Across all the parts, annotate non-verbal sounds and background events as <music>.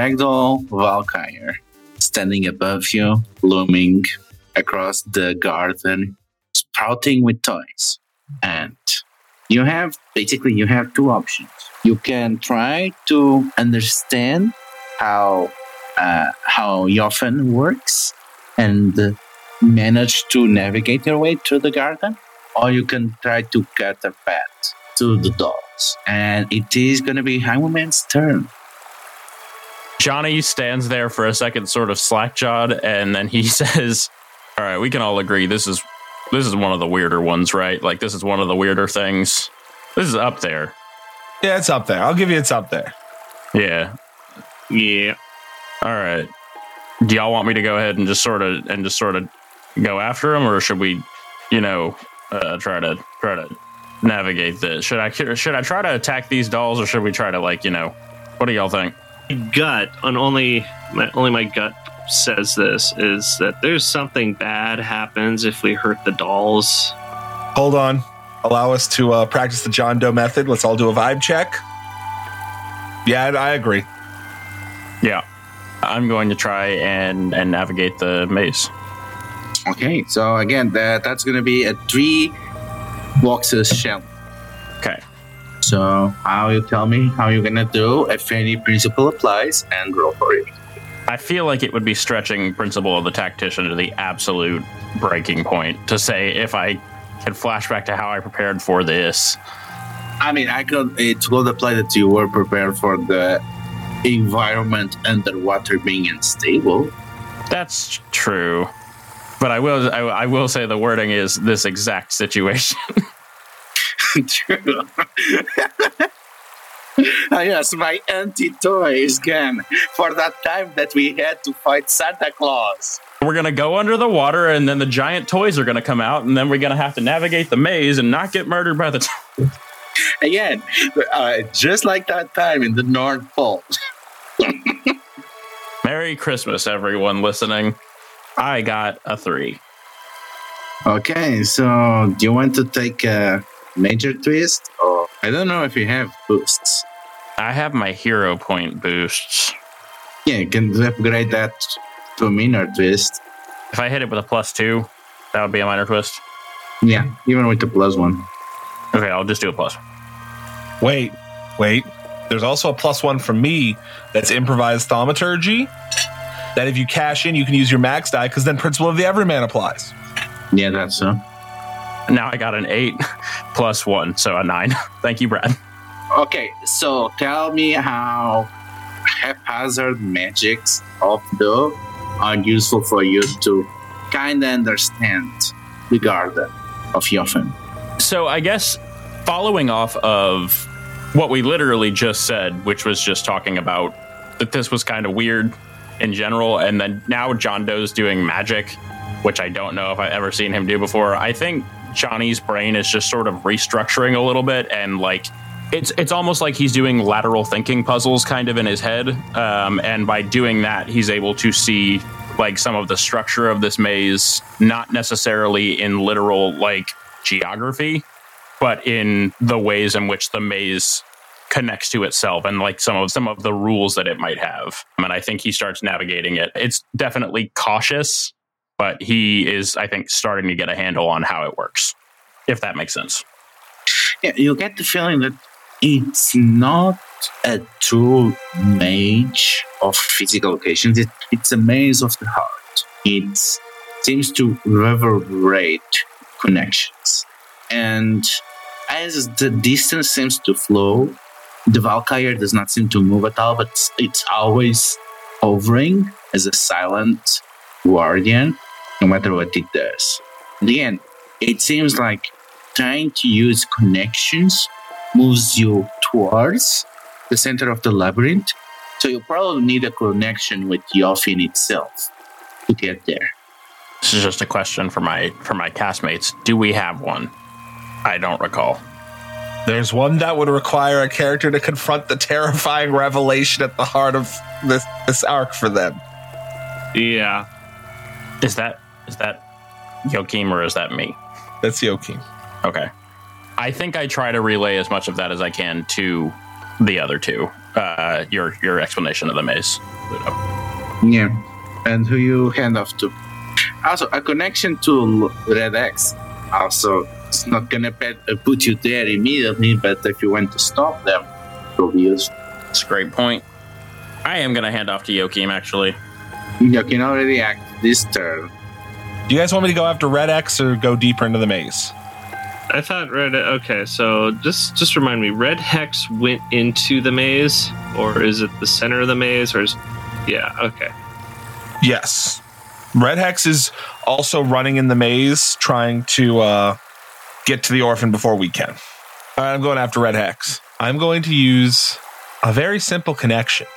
Ragdoll Valkyrie standing above you, looming across the garden, sprouting with toys. And you have basically you have two options. You can try to understand how uh, how Yofen works and manage to navigate your way through the garden, or you can try to cut a path to the dolls. And it is going to be Hangman's turn. Johnny stands there for a second, sort of slack-jawed, and then he <laughs> says, "All right, we can all agree this is this is one of the weirder ones, right? Like this is one of the weirder things. This is up there. Yeah, it's up there. I'll give you it's up there. Yeah. Yeah. All right. Do y'all want me to go ahead and just sort of and just sort of go after him, or should we, you know, uh, try to try to navigate this? Should I should I try to attack these dolls, or should we try to like you know, what do y'all think? Gut on only my only my gut says this is that there's something bad happens if we hurt the dolls. Hold on. Allow us to uh, practice the John Doe method. Let's all do a vibe check. Yeah, I agree. Yeah, I'm going to try and and navigate the maze. Okay, so again, that that's going to be a three boxes shell. Okay. So how you tell me how you're gonna do if any principle applies and roll for it. I feel like it would be stretching principle of the tactician to the absolute breaking point to say if I can flash back to how I prepared for this. I mean, I could. It would apply that you were prepared for the environment underwater being unstable. That's true, but I will. I, I will say the wording is this exact situation. <laughs> True. <laughs> Ah, yes, my anti toy is gone for that time that we had to fight Santa Claus. We're gonna go under the water, and then the giant toys are gonna come out, and then we're gonna have to navigate the maze and not get murdered by the. T- <laughs> Again, uh, just like that time in the North Pole. <laughs> Merry Christmas, everyone listening. I got a three. Okay, so do you want to take a major twist? Or I don't know if you have boosts. I have my hero point boosts. Yeah, you can upgrade that to a minor twist. If I hit it with a plus two, that would be a minor twist. Yeah, even with the plus one. Okay, I'll just do a plus. Wait, wait. There's also a plus one from me that's improvised thaumaturgy. That if you cash in, you can use your max die because then principle of the everyman applies. Yeah, that's so. Now I got an eight <laughs> plus one, so a nine. <laughs> Thank you, Brad. Okay, so tell me how haphazard magics of the are useful for you to kind of understand the garden of Yofen. So I guess following off of what we literally just said, which was just talking about that this was kind of weird in general, and then now John Doe's doing magic, which I don't know if I've ever seen him do before. I think Johnny's brain is just sort of restructuring a little bit and like it's it's almost like he's doing lateral thinking puzzles kind of in his head um, and by doing that he's able to see like some of the structure of this maze not necessarily in literal like geography but in the ways in which the maze connects to itself and like some of some of the rules that it might have. And i think he starts navigating it. It's definitely cautious but he is i think starting to get a handle on how it works if that makes sense Yeah, you get the feeling that it's not a true maze of physical locations. It, it's a maze of the heart. It seems to reverberate connections. And as the distance seems to flow, the Valkyrie does not seem to move at all, but it's always hovering as a silent guardian, no matter what it does. And again, it seems like trying to use connections moves you towards the center of the labyrinth. So you probably need a connection with Yofin itself to get there. this is just a question for my for my castmates do we have one i don't recall There's one that would require a character to confront the terrifying revelation at the heart of this this arc for them. Yeah. is that is that Joachim or is that me That's Yoki. Okay. I think I try to relay as much of that as I can to the other two. uh, your your explanation of the maze. Ludo. Yeah. And who you hand off to? Also, a connection to Red X. Also, it's not gonna pet, uh, put you there immediately, but if you want to stop them, it will be useful. That's a great point. I am gonna hand off to Joachim actually. You can already act this turn. Do you guys want me to go after Red X or go deeper into the maze? I thought red. Okay, so just just remind me. Red hex went into the maze, or is it the center of the maze, or is? Yeah. Okay. Yes. Red Hex is also running in the maze, trying to uh, get to the orphan before we can. All right, I'm going after Red Hex. I'm going to use a very simple connection.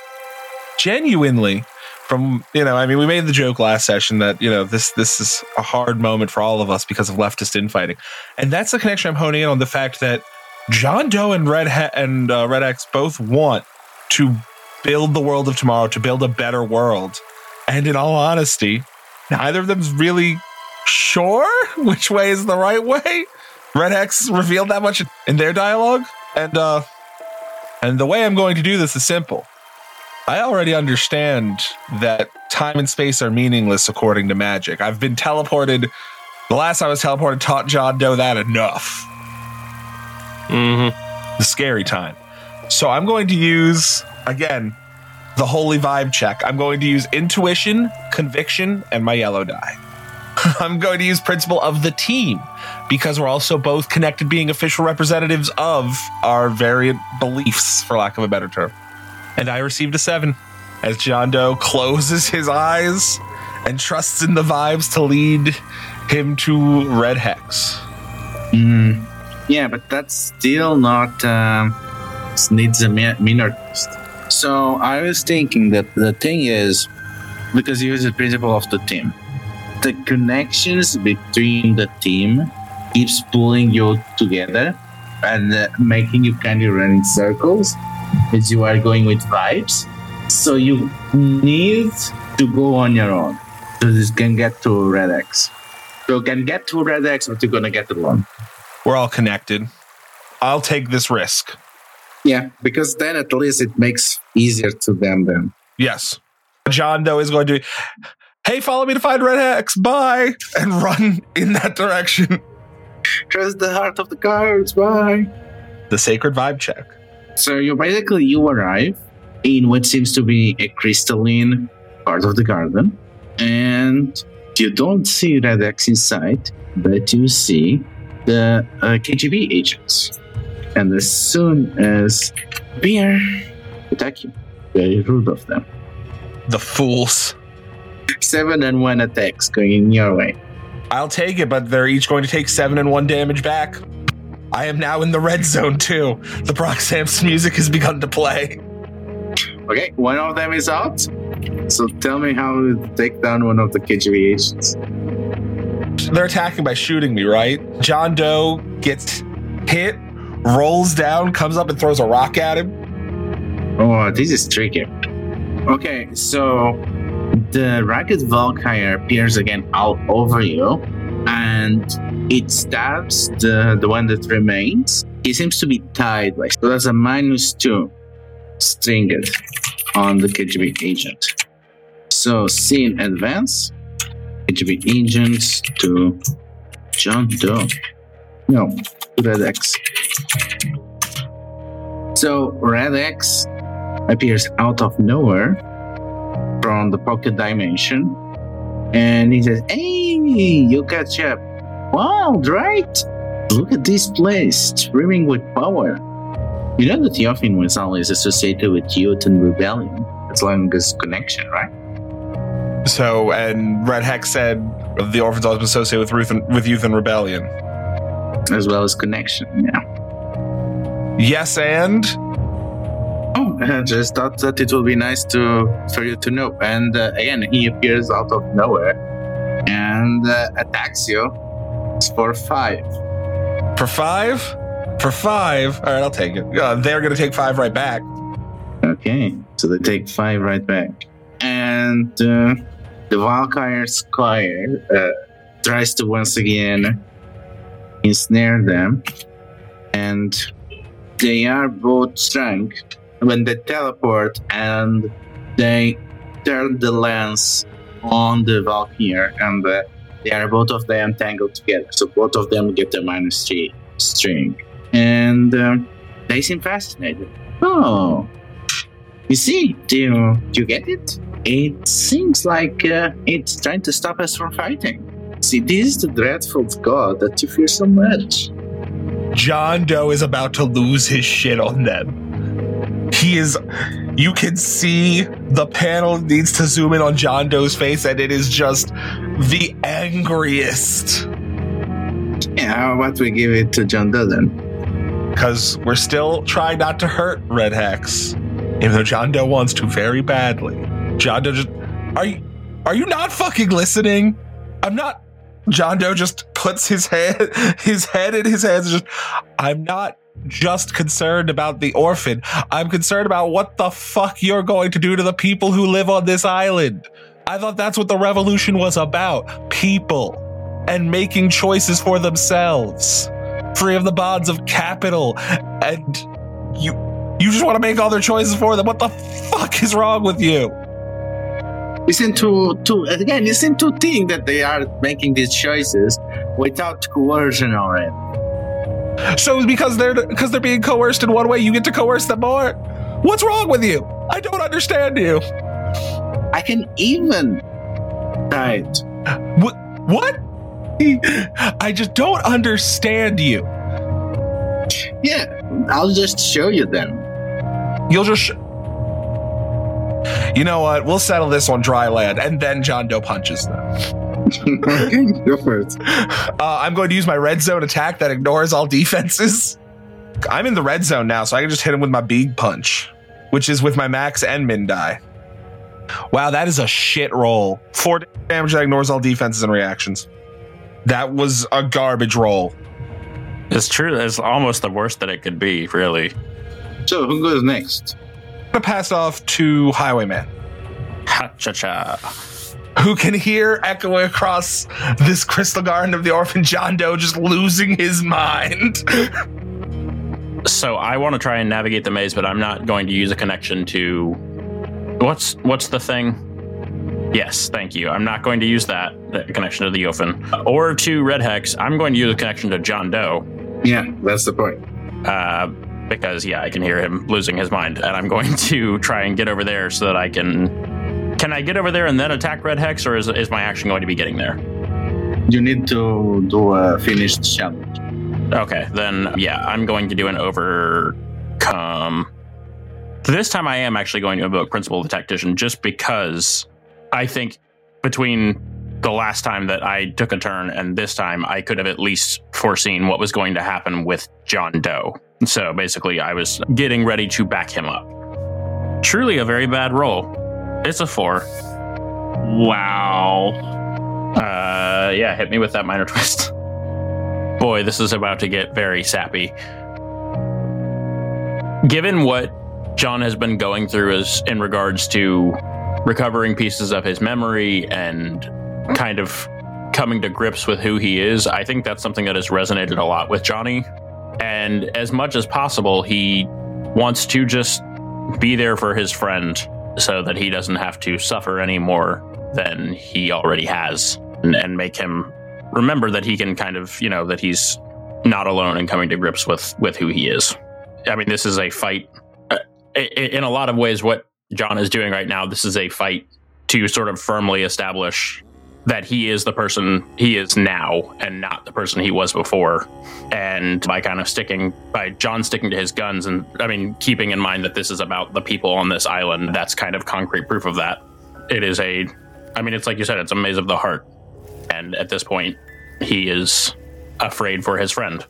Genuinely, from you know, I mean, we made the joke last session that you know this this is a hard moment for all of us because of leftist infighting, and that's the connection I'm honing in on the fact that John Doe and Red he- and uh, Red X both want to build the world of tomorrow, to build a better world, and in all honesty, neither of them's really sure <laughs> which way is the right way. Red X revealed that much in their dialogue, and uh, and the way I'm going to do this is simple. I already understand that time and space are meaningless according to magic. I've been teleported. The last time I was teleported taught John Doe that enough. Mm-hmm. The scary time. So I'm going to use, again, the holy vibe check. I'm going to use intuition, conviction, and my yellow die. <laughs> I'm going to use principle of the team because we're also both connected being official representatives of our variant beliefs, for lack of a better term. And I received a seven as John Doe closes his eyes and trusts in the vibes to lead him to Red Hex. Mm, yeah, but that's still not. Um, needs a minor test. So I was thinking that the thing is, because you use the principle of the team, the connections between the team keeps pulling you together and uh, making you kind of run in circles as you are going with vibes. So you need to go on your own. So this can get to Red X. So you can get to Red X, but you're gonna get alone. We're all connected. I'll take this risk. Yeah, because then at least it makes easier to them then. Yes. John though is going to, hey, follow me to find Red X. Bye. And <laughs> run in that direction. Trust the heart of the cards, bye. The sacred vibe check. So you basically you arrive in what seems to be a crystalline part of the garden, and you don't see Red X inside, but you see the uh, KGB agents. And as soon as beer attack you, very rude of them. The fools. Seven and one attacks going your way. I'll take it, but they're each going to take seven and one damage back. I am now in the red zone too. The Proxam's music has begun to play. Okay, one of them is out. So tell me how to take down one of the KGB agents. They're attacking by shooting me, right? John Doe gets hit, rolls down, comes up and throws a rock at him. Oh, this is tricky. Okay, so the ragged Valkyrie appears again all over you, and it stabs the, the one that remains. He seems to be tied by so that's a minus two stringed on the KGB agent. So scene advance. KGB agents to John Doe. No, Red X. So Red X appears out of nowhere from the pocket dimension and he says, Hey, you catch up. Wow, right? Look at this place, streaming with power. You know that Yofin was always associated with youth and rebellion, as long as connection, right? So, and Red Hex said the orphans always been associated with, Ruth and, with youth and rebellion. As well as connection, yeah. Yes, and Oh, <laughs> I just thought that it would be nice to for you to know. And uh, again, he appears out of nowhere and uh, attacks you for five. for five, for five. All right, I'll take it. Uh, they're going to take five right back. Okay, so they take five right back. And uh, the Valkyrie Squire uh, tries to once again ensnare them. And they are both strong, when they teleport and they turn the lens on the Valkyr and uh, they are both of them tangled together. So both of them get a minus three string. And um, they seem fascinated. Oh, you see, do you, do you get it? It seems like uh, it's trying to stop us from fighting. See, this is the dreadful god that you fear so much. John Doe is about to lose his shit on them. He is. You can see the panel needs to zoom in on John Doe's face, and it is just the angriest. Yeah, how about we give it to John Doe then? Because we're still trying not to hurt Red Hex, even though John Doe wants to very badly. John Doe just. Are you. Are you not fucking listening? I'm not. John Doe just puts his head <laughs> his head in his hands. Just, I'm not just concerned about the orphan. I'm concerned about what the fuck you're going to do to the people who live on this island. I thought that's what the revolution was about: people and making choices for themselves, free of the bonds of capital. And you, you just want to make all their choices for them. What the fuck is wrong with you? You seem to, to again, you seem to think that they are making these choices without coercion already. So because they're because they're being coerced in one way, you get to coerce them more. What's wrong with you? I don't understand you. I can even right. What? What? <laughs> I just don't understand you. Yeah, I'll just show you them. You'll just. Sh- you know what? We'll settle this on dry land, and then John Doe punches them. Okay, go first. Uh, I'm going to use my red zone attack that ignores all defenses. I'm in the red zone now, so I can just hit him with my big punch, which is with my max and min die. Wow, that is a shit roll. Four damage that ignores all defenses and reactions. That was a garbage roll. It's true. It's almost the worst that it could be, really. So who goes next? I'm gonna pass off to Highwayman, Ha cha cha. Who can hear echoing across this crystal garden of the orphan John Doe just losing his mind. So I want to try and navigate the maze, but I'm not going to use a connection to what's what's the thing? Yes, thank you. I'm not going to use that, that connection to the Yofin or to Red Hex. I'm going to use a connection to John Doe Yeah, that's the point. uh, because yeah, I can hear him losing his mind, and I'm going <laughs> to try and get over there so that I can. Can I get over there and then attack Red Hex, or is is my action going to be getting there? You need to do a finished challenge. Okay, then yeah, I'm going to do an overcome. This time I am actually going to invoke Principle of the Tactician just because I think between the last time that I took a turn and this time I could have at least foreseen what was going to happen with John Doe. So basically, I was getting ready to back him up. Truly a very bad roll. It's a four. Wow. Uh, yeah, hit me with that minor <laughs> twist. Boy, this is about to get very sappy. Given what John has been going through as in regards to recovering pieces of his memory and kind of coming to grips with who he is, I think that's something that has resonated a lot with Johnny. And as much as possible, he wants to just be there for his friend so that he doesn't have to suffer any more than he already has and, and make him remember that he can kind of, you know, that he's not alone and coming to grips with with who he is. I mean, this is a fight uh, in a lot of ways what John is doing right now. This is a fight to sort of firmly establish that he is the person he is now and not the person he was before. And by kind of sticking, by John sticking to his guns, and I mean, keeping in mind that this is about the people on this island, that's kind of concrete proof of that. It is a, I mean, it's like you said, it's a maze of the heart. And at this point, he is afraid for his friend.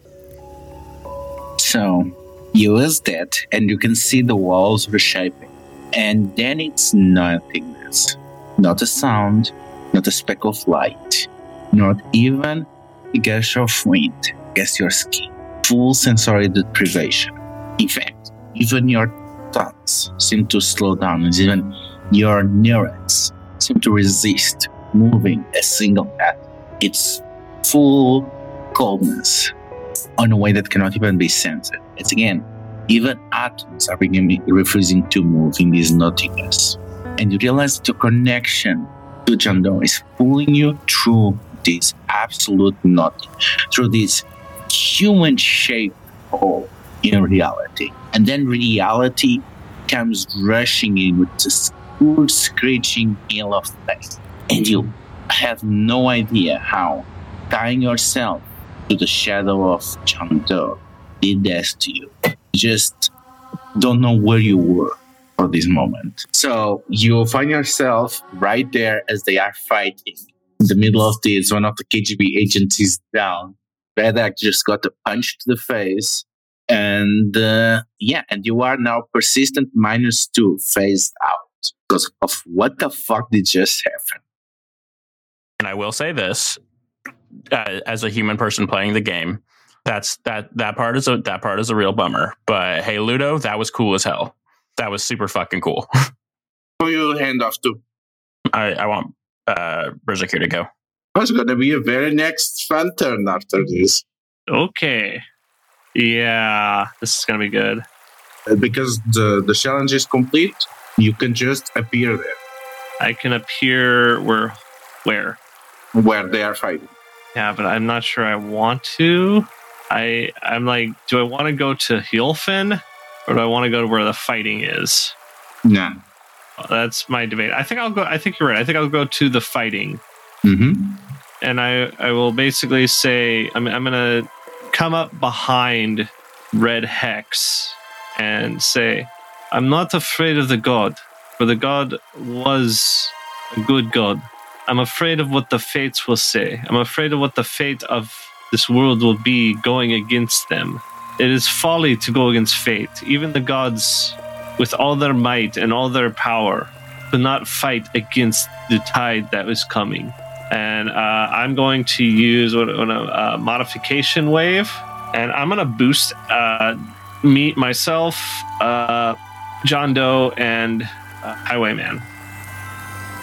So you is dead, and you can see the walls reshaping. And then it's nothingness. Not a sound, not a speck of light, not even a gush of wind against your skin. Full sensory deprivation. In fact, even your thoughts seem to slow down, and even your neurons seem to resist moving a single path. It's full coldness on a way that cannot even be sensed. It's again Even atoms are beginning, refusing to move in this nothingness. And you realize that your connection to Jandon is pulling you through this absolute nothing, through this human shaped hole in reality. And then reality comes rushing in with this good screeching hail of pain. And you have no idea how tying yourself to the shadow of Jandon did this to you. You just don't know where you were for this moment. So you find yourself right there as they are fighting. In the middle of this, one of the KGB agents is down. Bedak just got a punch to the face. And uh, yeah, and you are now persistent minus two phased out because of what the fuck did just happen. And I will say this, uh, as a human person playing the game, that's that that part is a that part is a real bummer. But hey, Ludo, that was cool as hell. That was super fucking cool. <laughs> Who you hand off to? I, I want uh Berserker to go. It's gonna be a very next fun turn after this. Okay. Yeah, this is gonna be good. Uh, Because the, the challenge is complete, you can just appear there I can appear where where? where they are fighting. Yeah, but I'm not sure I want to. I I'm like, do I want to go to Heelfin or do I want to go to where the fighting is? Yeah. That's my debate. I think I'll go. I think you're right. I think I'll go to the fighting, Mm-hmm. and I I will basically say I'm I'm gonna come up behind Red Hex and say I'm not afraid of the god, for the god was a good god. I'm afraid of what the fates will say. I'm afraid of what the fate of this world will be going against them. It is folly to go against fate. Even the gods, with all their might and all their power, could not fight against the tide that was coming. And uh, I'm going to use a uh, modification wave, and I'm going to boost uh, me myself, uh, John Doe, and uh, Highwayman.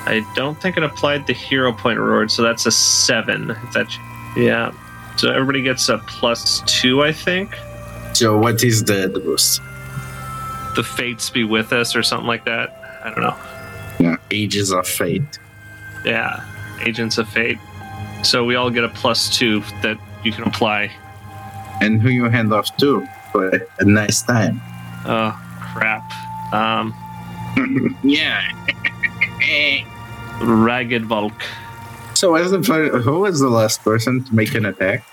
I don't think it applied the hero point reward, so that's a seven. That, yeah. So everybody gets a plus two, I think. So what is the, the boost? The fates be with us, or something like that. I don't know. Yeah. Ages of Fate. Yeah, Agents of Fate. So we all get a plus two that you can apply. And who you hand off to for a nice time. Oh crap! Um, <laughs> yeah. <laughs> Ragged Volk. so as the who was the last person to make an attack?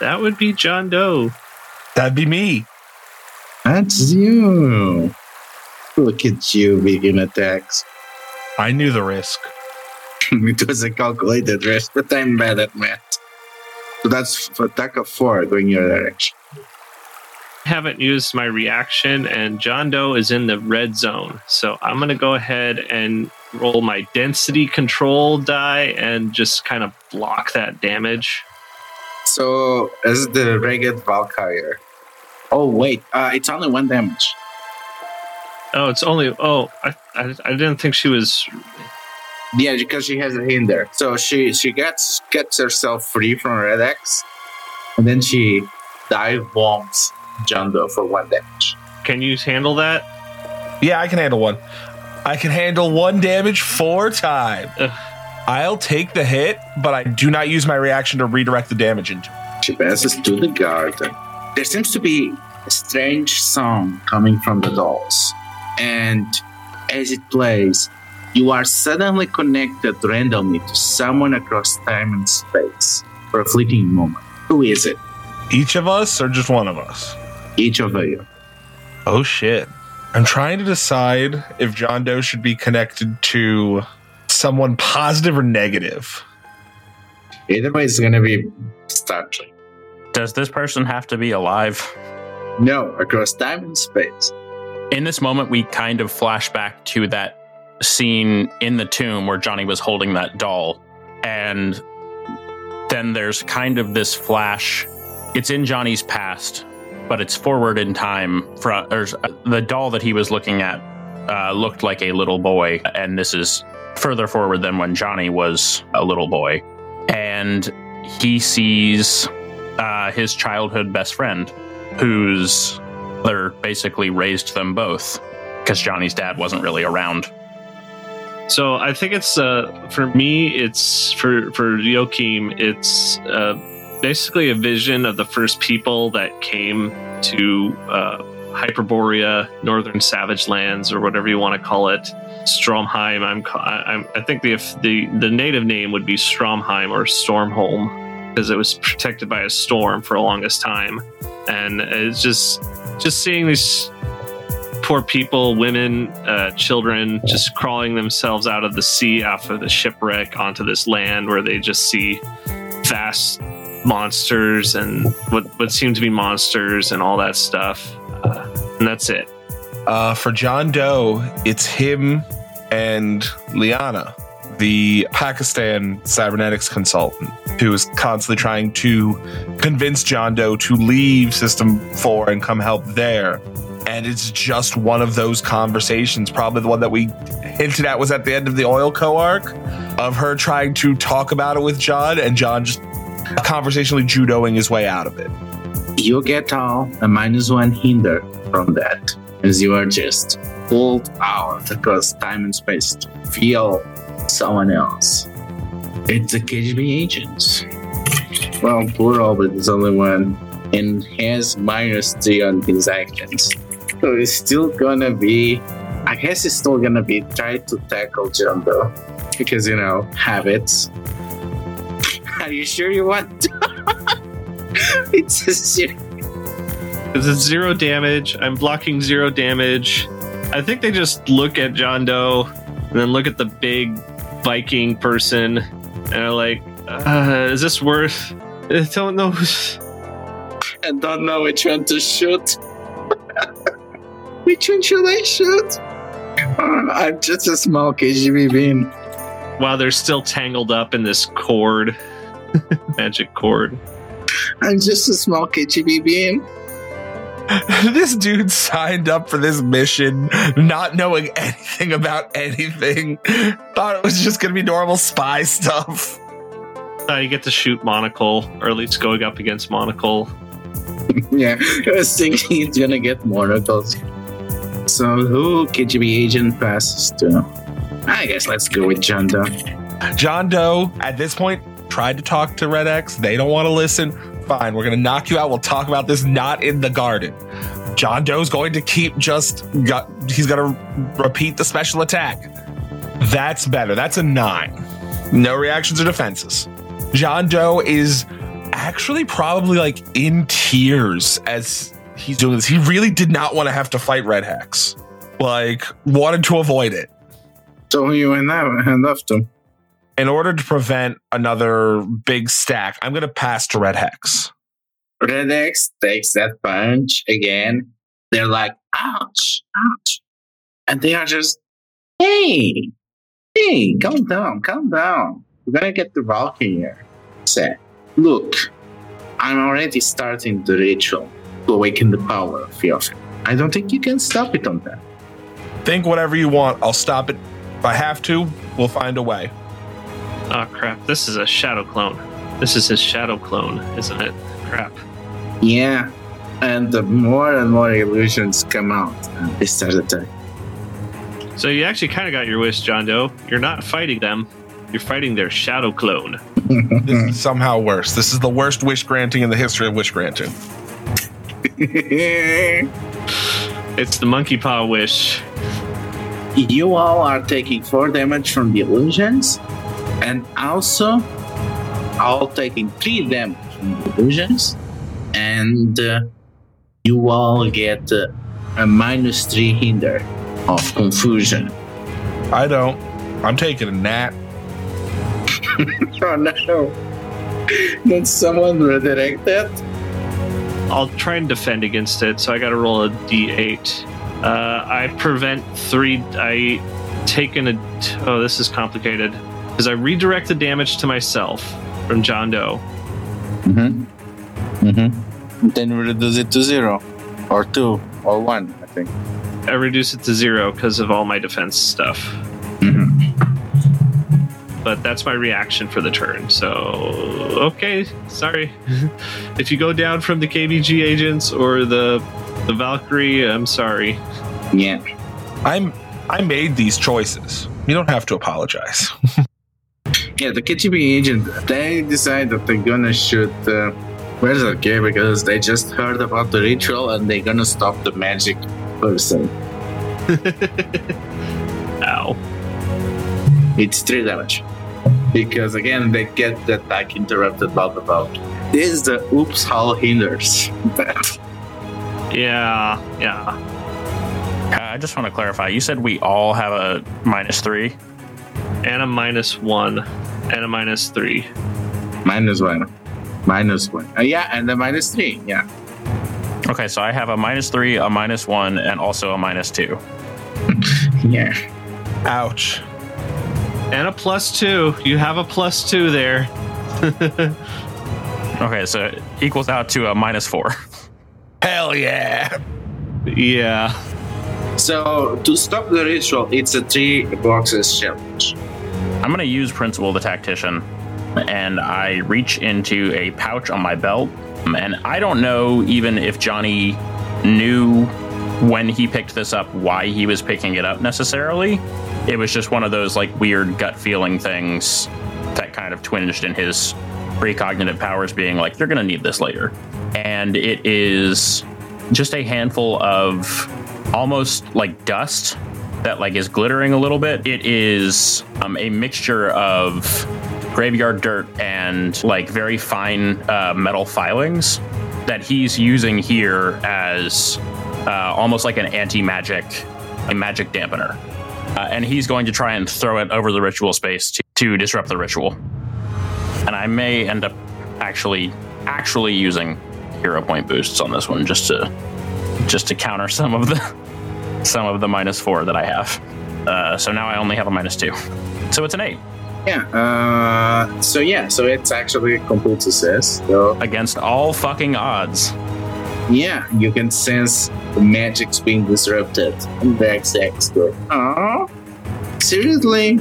That would be John Doe. That'd be me. That's you. Look at you making attacks. I knew the risk. <laughs> it was a calculated risk, but I'm bad at math. So that's f- attack of four going your direction. haven't used my reaction, and John Doe is in the red zone. So I'm going to go ahead and roll my density control die and just kind of block that damage. So as the ragged Valkyrie. Oh wait, uh, it's only one damage. Oh, it's only. Oh, I, I, I didn't think she was. Yeah, because she has a hinder. So she she gets gets herself free from Red X, and then she dive bombs John Doe for one damage. Can you handle that? Yeah, I can handle one. I can handle one damage four times. Ugh. I'll take the hit, but I do not use my reaction to redirect the damage into. She passes to the garden. There seems to be a strange song coming from the dolls, and as it plays, you are suddenly connected randomly to someone across time and space for a fleeting moment. Who is it? Each of us or just one of us? Each of you. Oh shit. I'm trying to decide if John Doe should be connected to someone positive or negative. Either way, it's gonna be startling. Does this person have to be alive? No, across time and space. In this moment, we kind of flash back to that scene in the tomb where Johnny was holding that doll. And then there's kind of this flash. It's in Johnny's past, but it's forward in time. From there's the doll that he was looking at uh, looked like a little boy, and this is further forward than when Johnny was a little boy. And he sees uh, his childhood best friend, who's Mother basically raised them both because Johnny's dad wasn't really around. So I think it's uh, for me. It's for for Joachim. It's uh, basically a vision of the first people that came to uh, Hyperborea, Northern Savage Lands, or whatever you want to call it. Stromheim. I'm, I'm I think the the the native name would be Stromheim or Stormholm because it was protected by a storm for the longest time, and it's just just seeing these poor people, women, uh, children, just crawling themselves out of the sea after the shipwreck onto this land where they just see vast monsters and what what seem to be monsters and all that stuff. Uh, and that's it. Uh, for John Doe, it's him and Liana, the Pakistan cybernetics consultant, who is constantly trying to convince John Doe to leave System 4 and come help there. And it's just one of those conversations, probably the one that we hinted at was at the end of the Oil Co arc, of her trying to talk about it with John, and John just conversationally judoing his way out of it. You get all a minus one hinder from that, as you are just pulled out across time and space to feel someone else. It's a KGB agent. Well, poor Albert is the only one and has minus three on his actions. So it's still gonna be, I guess it's still gonna be try to tackle Jumbo because you know habits. <laughs> Are you sure you want? <laughs> it's a zero. Because it's zero damage. I'm blocking zero damage. I think they just look at John Doe and then look at the big Viking person and are like, uh, is this worth? I don't know. <laughs> I don't know which one to shoot. <laughs> which one should I shoot? <laughs> I'm just a small KGB bean. While they're still tangled up in this cord, magic cord. I'm just a small KGB bean. <laughs> this dude signed up for this mission not knowing <laughs> anything about anything. Thought it was just going to be normal spy stuff. Uh, you get to shoot Monocle, or at least going up against Monocle. <laughs> yeah, I was thinking he's going to get monocles. So who KGB agent passes to? I guess let's go with John Doe. John Doe, at this point, tried to talk to Red X. They don't want to listen. Fine, we're to knock you out. We'll talk about this not in the garden. John Doe's going to keep just, got, he's to repeat the special attack. That's better. That's a nine. No reactions or defenses. John Doe is actually probably like in tears as he's doing this. He really did not want to have to fight Red Hex. Like, wanted to avoid it. So you went out and left him? In order to prevent another big stack, I'm going to pass to Red Hex. Red Hex takes that punch again. They're like, ouch, ouch. And they are just, hey, hey, calm down, calm down. We're going to get the Valkyrie here. Say, look, I'm already starting the ritual to awaken the power of Yofi. I don't think you can stop it on that. Think whatever you want. I'll stop it. If I have to, we'll find a way. Oh crap! This is a shadow clone. This is his shadow clone, isn't it? Crap. Yeah, and the more and more illusions come out, and they start attacking. So you actually kind of got your wish, John Doe. You're not fighting them. You're fighting their shadow clone. This is somehow worse. This is the worst wish granting in the history of wish granting. <laughs> It's the monkey paw wish. you all are taking four damage from the illusions, and also all taking three damage from the illusions, and uh, you all get uh, a minus three hinder of confusion. I don't. I'm taking a nap. <laughs> Oh no! Did someone redirect that? I'll try and defend against it, so I got to roll a d8. Uh, I prevent three. I taken a. Oh, this is complicated because I redirect the damage to myself from John Doe. Mm-hmm. Mm-hmm. Then reduce it to zero, or two, or one. I think. I reduce it to zero because of all my defense stuff. Mm-hmm. But that's my reaction for the turn. So, okay, sorry. <laughs> if you go down from the KBG agents or the The Valkyrie, I'm sorry. Yeah. I'm I made these choices. You don't have to apologize. <laughs> Yeah, the KGB agent, they decide that they're gonna shoot uh, Berserker because they just heard about the ritual and they're gonna stop the magic person. <laughs> Ow. It's three damage. Because again, they get the attack interrupted by the bout. This is the oops, how hinders. <laughs> Yeah, yeah. Uh, I just want to clarify. You said we all have a minus three. And a minus one. And a minus three. minus one. Minus one. Uh, yeah, and the minus three. Yeah. Okay, so I have a minus three, a minus one, and also a minus two. <laughs> Yeah. Ouch. And a plus two. You have a plus two there. <laughs> Okay, so it equals out to a minus four. <laughs> Hell yeah. yeah. So to stop the ritual, it's a three boxes challenge. I'm going to use Principle the Tactician, and I reach into a pouch on my belt. And I don't know even if Johnny knew when he picked this up why he was picking it up necessarily. It was just one of those like weird gut feeling things that kind of twinged in his precognitive powers, being like, you're going to need this later. And it is just a handful of almost like dust that like is glittering a little bit. It is um, a mixture of graveyard dirt and like very fine uh, metal filings that he's using here as uh, almost like an anti-magic, a magic dampener. Uh, and he's going to try and throw it over the ritual space to, to disrupt the ritual. And I may end up actually actually using hero point boosts on this one just to just to counter some of the some of the minus four that I have. Uh, so now I only have a minus two. So it's an eight Yeah. Uh, so yeah. So it's actually a complete success. So against all fucking odds. yeah, you can sense the magic's being disrupted. And X go. Aww. Seriously?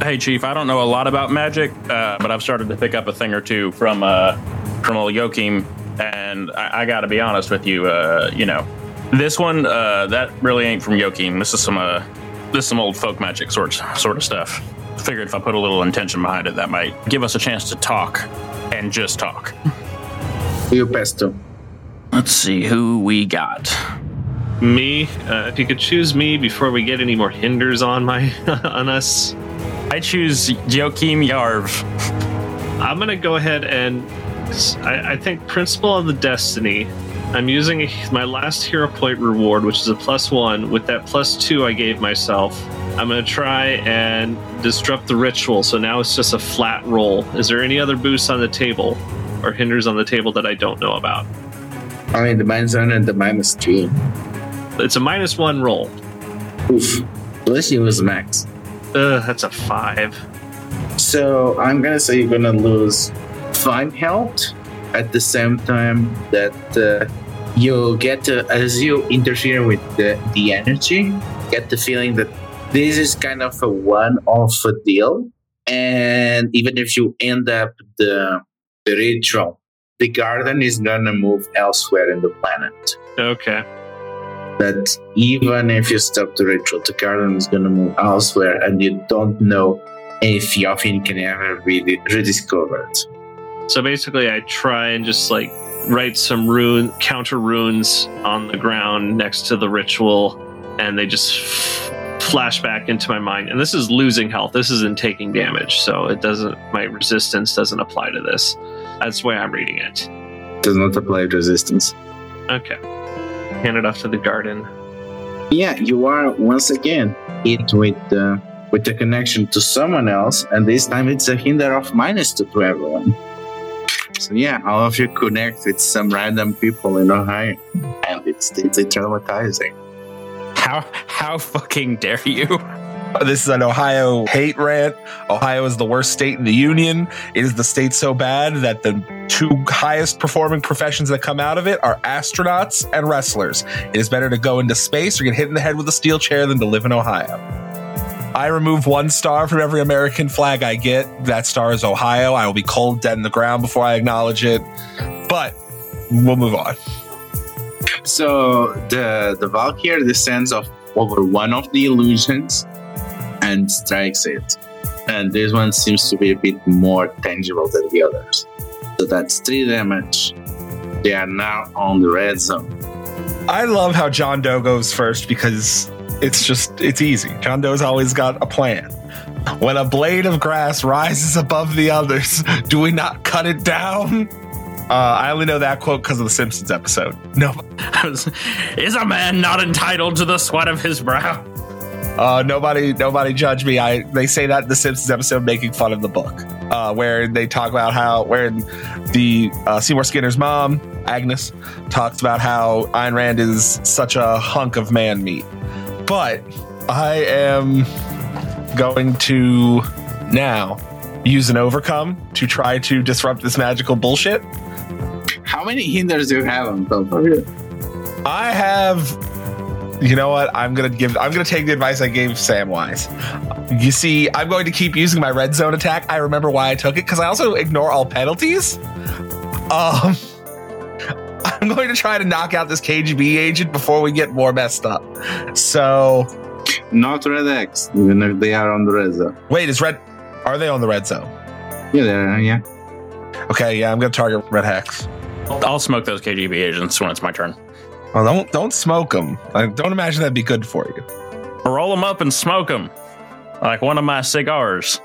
Hey, Chief, I don't know a lot about magic, uh, but I've started to pick up a thing or two from uh, from old Joachim, and I, I got to be honest with you. Uh, you know, this one uh, that really ain't from Joachim. This is some uh, this is some old folk magic sort sort of stuff. Figured if I put a little intention behind it, that might give us a chance to talk and just talk. You pesto. Let's see who we got. Me, uh, if you could choose me before we get any more hinders on my <laughs> on us, I choose Joachim Yarv. I'm gonna go ahead and I, I think Principle of the Destiny. I'm using my last hero point reward, which is a plus one. With that plus two I gave myself, I'm gonna try and disrupt the ritual. So now it's just a flat roll. Is there any other boosts on the table or hinders on the table that I don't know about? I mean, the minus one and the minus three. It's a minus one roll. Oof. Plus you was max. Ugh, that's a five. So I'm gonna say you're gonna lose fine health at the same time that uh, you get to, as you interfere with the, the energy, get the feeling that this is kind of a one-off deal. And even if you end up the, the ritual, the garden is gonna move elsewhere in the planet. Okay. That even if you stop the ritual, the garden is gonna move elsewhere, and you don't know if Yofin can ever be rediscovered. So basically, I try and just like write some rune counter runes on the ground next to the ritual, and they just f- flash back into my mind. And this is losing health. This isn't taking damage, so it doesn't. My resistance doesn't apply to this. That's the way I'm reading it. Does not apply resistance. Okay. Hand it off to the garden. Yeah, you are once again hit with the with the connection to someone else, and this time it's a hinder of minus two to everyone. So yeah, all of you connect with some random people in Ohio, and it's it's traumatizing. How how fucking dare you? Uh, this is an Ohio hate rant. Ohio is the worst state in the union. It is the state so bad that the two highest performing professions that come out of it are astronauts and wrestlers. It is better to go into space or get hit in the head with a steel chair than to live in Ohio. I remove one star from every American flag I get. That star is Ohio. I will be cold dead in the ground before I acknowledge it. But we'll move on. So the the Valkyr descends off over one of the illusions and strikes it. And this one seems to be a bit more tangible than the others. So that's three damage. They are now on the red zone. I love how John Doe goes first because it's just it's easy. John Doe's always got a plan. When a blade of grass rises above the others, do we not cut it down? Uh, I only know that quote because of the Simpsons episode. No, <laughs> Is a man not entitled to the sweat of his brow? uh, nobody, nobody judge me. I they say that in the Simpsons episode, making fun of the book, uh, where they talk about how where the uh, Seymour Skinner's mom Agnes talks about how Ayn Rand is such a hunk of man meat. But I am going to now use an overcome to try to disrupt this magical bullshit. How many hinders do you have on top of you? I have. You know what? I'm gonna give. I'm gonna take the advice I gave Samwise. You see, I'm going to keep using my red zone attack. I remember why I took it because I also ignore all penalties. Um, I'm going to try to knock out this KGB agent before we get more messed up. So, Not red hex, even if they are on the red zone. wait, is red? Are they on the red zone? Yeah, they are, yeah. Okay, yeah, I'm gonna target red hex. I'll smoke those KGB agents when it's my turn. Well, don't don't smoke them. I don't imagine that'd be good for you. Roll them up and smoke them like one of my cigars.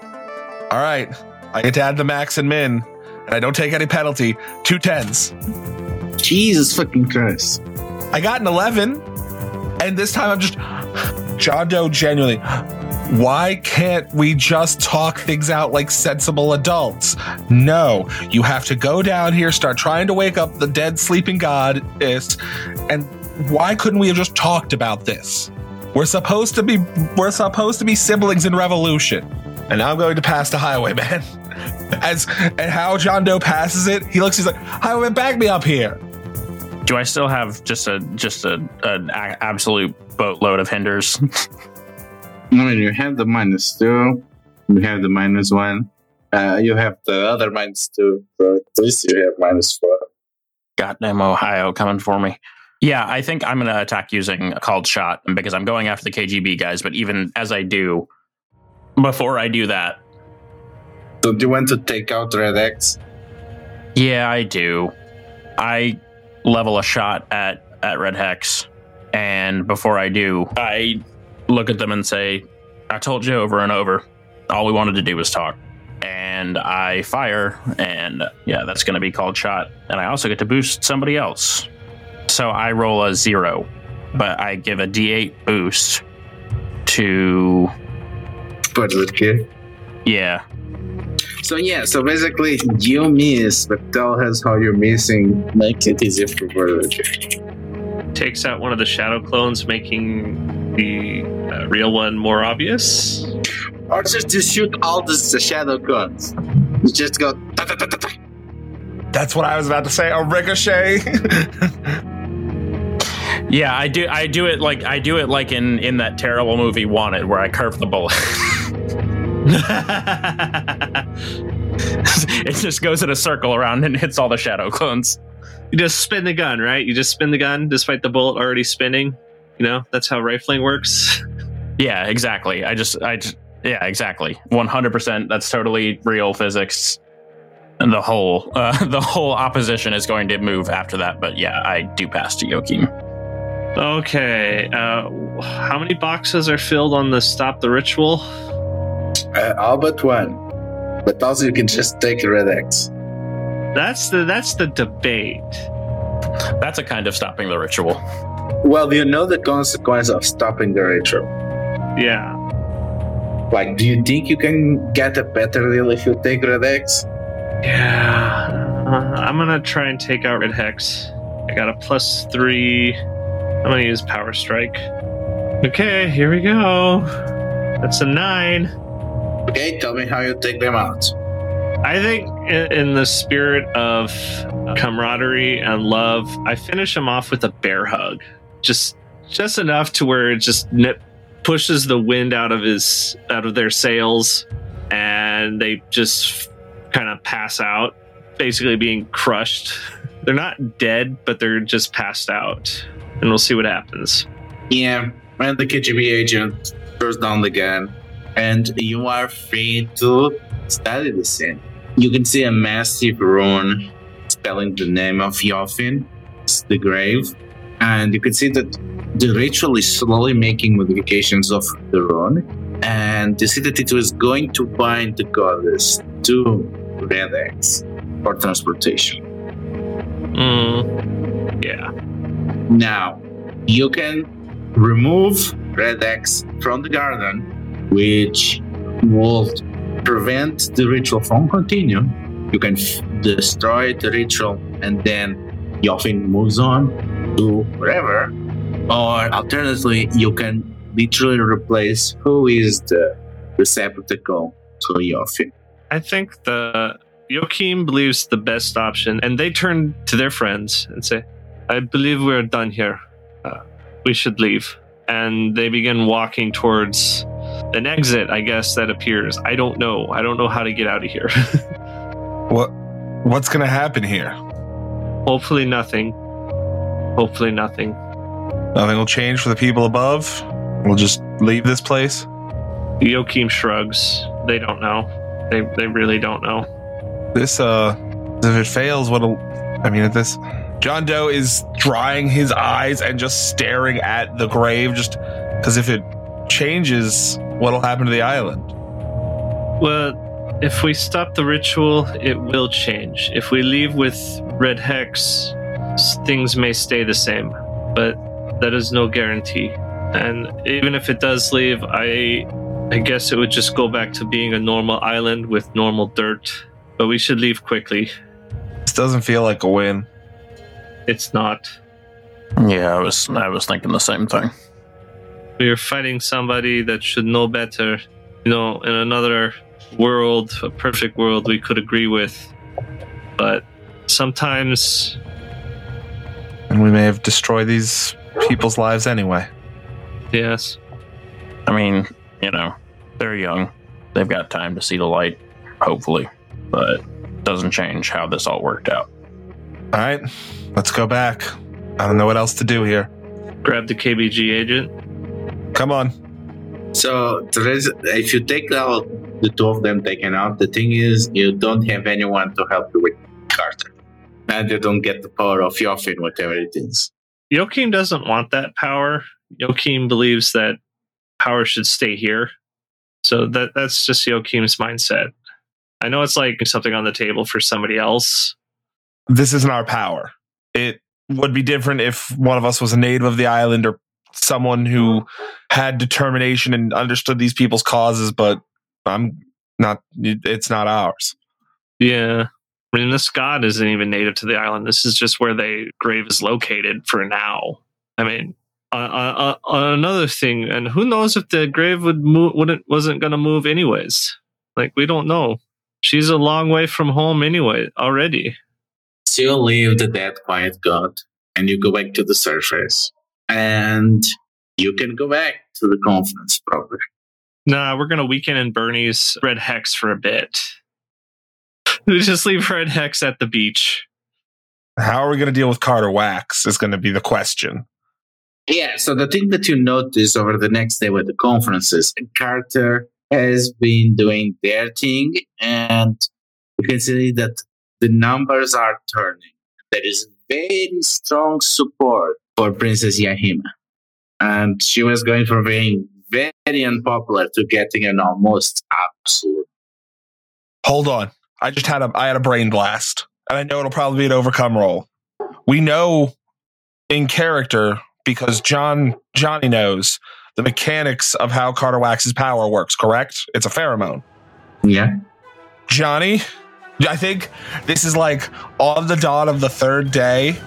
All right, I get to add the max and min, and I don't take any penalty. Two tens. Jesus fucking Christ. I got an 11, and this time I'm just John Doe. Genuinely, why can't we just talk things out like sensible adults? No, you have to go down here, start trying to wake up the dead sleeping goddess, and why couldn't we have just talked about this? We're supposed to be we're supposed to be siblings in revolution, and I'm going to pass the highwayman. <laughs> As and how John Doe passes it, he looks. He's like, "Highwayman, back me up here." Do I still have just a just a an a- absolute boatload of hinders? <laughs> I mean, you have the minus two, you have the minus one, uh, you have the other minus two, so at least you have minus four. Goddamn Ohio coming for me. Yeah, I think I'm going to attack using a called shot because I'm going after the KGB guys. But even as I do, before I do that, So do you want to take out Red Hex? yeah, I do. I level a shot at at Red Hex, and before I do, I look at them and say, "I told you over and over, all we wanted to do was talk." And I fire, and yeah, that's going to be called shot. And I also get to boost somebody else. So I roll a zero, but I give a D8 boost to But kid. yeah. So yeah, so basically you miss, but tell us how you're missing. Make it easier for Verge. Takes out one of the shadow clones, making the uh, real one more obvious. Or just to shoot all the the shadow guns. You just go. "Ta, ta, ta, ta, ta." That's what I was about to say. A ricochet. <laughs> Yeah, I do. I do it like I do it like in in that terrible movie Wanted, where I curve the bullet. <laughs> it just goes in a circle around and hits all the shadow clones. You just spin the gun, right? You just spin the gun despite the bullet already spinning. You know, that's how rifling works. Yeah, exactly. I just, I just, yeah, exactly. One hundred percent. That's totally real physics. And the whole, uh, <laughs> the whole opposition is going to move after that. But yeah, I do pass to Joachim. Okay. Uh, how many boxes are filled on the stop the ritual? Uh, all but one. But also you can just take Red Hex. That's the that's the debate. That's a kind of stopping the ritual. Well, you know the consequence of stopping the ritual. Yeah. Like, do you think you can get a better deal if you take Red Hex? Yeah. Uh, I'm gonna try and take out Red Hex. I got a plus three. I'm gonna use Power Strike. Okay, here we go. That's a nine. Okay, tell me how you take them out. I think in, in the spirit of camaraderie and love, I finish him off with a bear hug. Just just enough to where it just nip pushes the wind out of his out of their sails and they just kind of pass out, basically being crushed. they're not dead, but they're just passed out. And we'll see what happens. Yeah, and the KGB agent throws down the gun, and you are free to study the scene. You can see a massive rune spelling the name of Yofin, it's the grave, and you can see that the ritual is slowly making modifications of the rune, and you see that it was going to bind the goddess to Red Hex for transportation. Mm, yeah. Now, you can remove Red Hex from the garden, which will prevent the ritual from continuing. You can f- destroy the ritual and then Yofin moves on to wherever. Or alternatively, you can literally replace who is the receptacle to Yofin. I think the Joachim believes the best option, and they turn to their friends and say, "I believe we're done here. Uh, we should leave." And they begin walking towards an exit. I guess that appears. I don't know. I don't know how to get out of here. <laughs> What what's gonna happen here? Hopefully, nothing. Hopefully, nothing. Nothing will change for the people above. We'll just leave this place. Joachim shrugs. They don't know. They they really don't know. This uh if it fails, what'll I mean if this John Doe is drying his eyes and just staring at the grave just because if it changes, what'll happen to the island? Well, if we stop the ritual, it will change. If we leave with Red Hex, things may stay the same, but that is no guarantee. And even if it does leave, I I guess it would just go back to being a normal island with normal dirt. But we should leave quickly. This doesn't feel like a win. It's not. Yeah, I was I was thinking the same thing. We are fighting somebody that should know better. You know, in another world, a perfect world, we could agree with. But sometimes And we may have destroyed these people's lives anyway. Yes. I mean, you know, they're young. They've got time to see the light, hopefully. But doesn't change how this all worked out. All right, let's go back. I don't know what else to do here. Grab the KBG agent. Come on. So there is, if you take out the two of them taken out, the thing is you don't have anyone to help you with Carter. And you don't get the power of Yofin, whatever it is. Joachim doesn't want that power. Joachim believes that power should stay here. So that that's just Joachim's mindset. I know it's like something on the table for somebody else. This isn't our power. It would be different if one of us was a native of the island or someone who had determination and understood these people's causes, but I'm not, it's not ours. Yeah. I mean, this god isn't even native to the island. This is just where the grave is located for now. I mean, uh, uh, uh, another thing, and who knows if the grave would move, wouldn't wasn't going to move anyways. Like we don't know. She's a long way from home anyway already. So you leave the dead quiet god and you go back to the surface. And you can go back to the conference probably. Nah, we're gonna Weekend at Bernie's Red Hex for a bit. <laughs> We just leave Red Hex at the beach. How are we going to deal with Carter Wax is going to be the question. Yeah, so the thing that you notice over the next day with the conferences, Carter has been doing their thing, and you can see that the numbers are turning. There is very strong support for Princess Yahima. And she was going from being very unpopular to getting an almost absolute. Hold on. I just had a I had a brain blast. And I know it'll probably be an overcome roll. We know in character because John Johnny knows the mechanics of how Carter Wax's power works, correct? It's a pheromone. Yeah. Johnny, I think this is like on the dawn of the third day.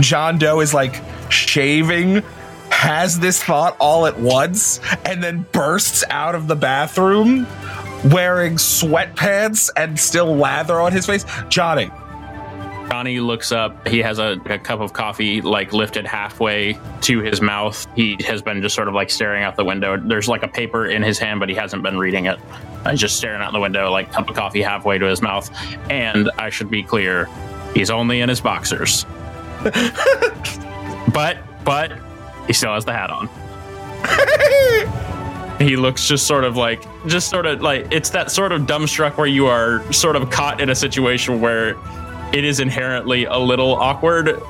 John Doe is like shaving, has this thought all at once, and then bursts out of the bathroom wearing sweatpants and still lather on his face. Johnny, Johnny looks up. He has a, a cup of coffee like lifted halfway to his mouth. He has been just sort of like staring out the window. There's like a paper in his hand, but he hasn't been reading it. He's just staring out the window, like cup of coffee halfway to his mouth. And I should be clear, He's only in his boxers. <laughs> but but he still has the hat on. <laughs> he looks just sort of like just sort of like it's that sort of dumbstruck where you are sort of caught in a situation where it is inherently a little awkward,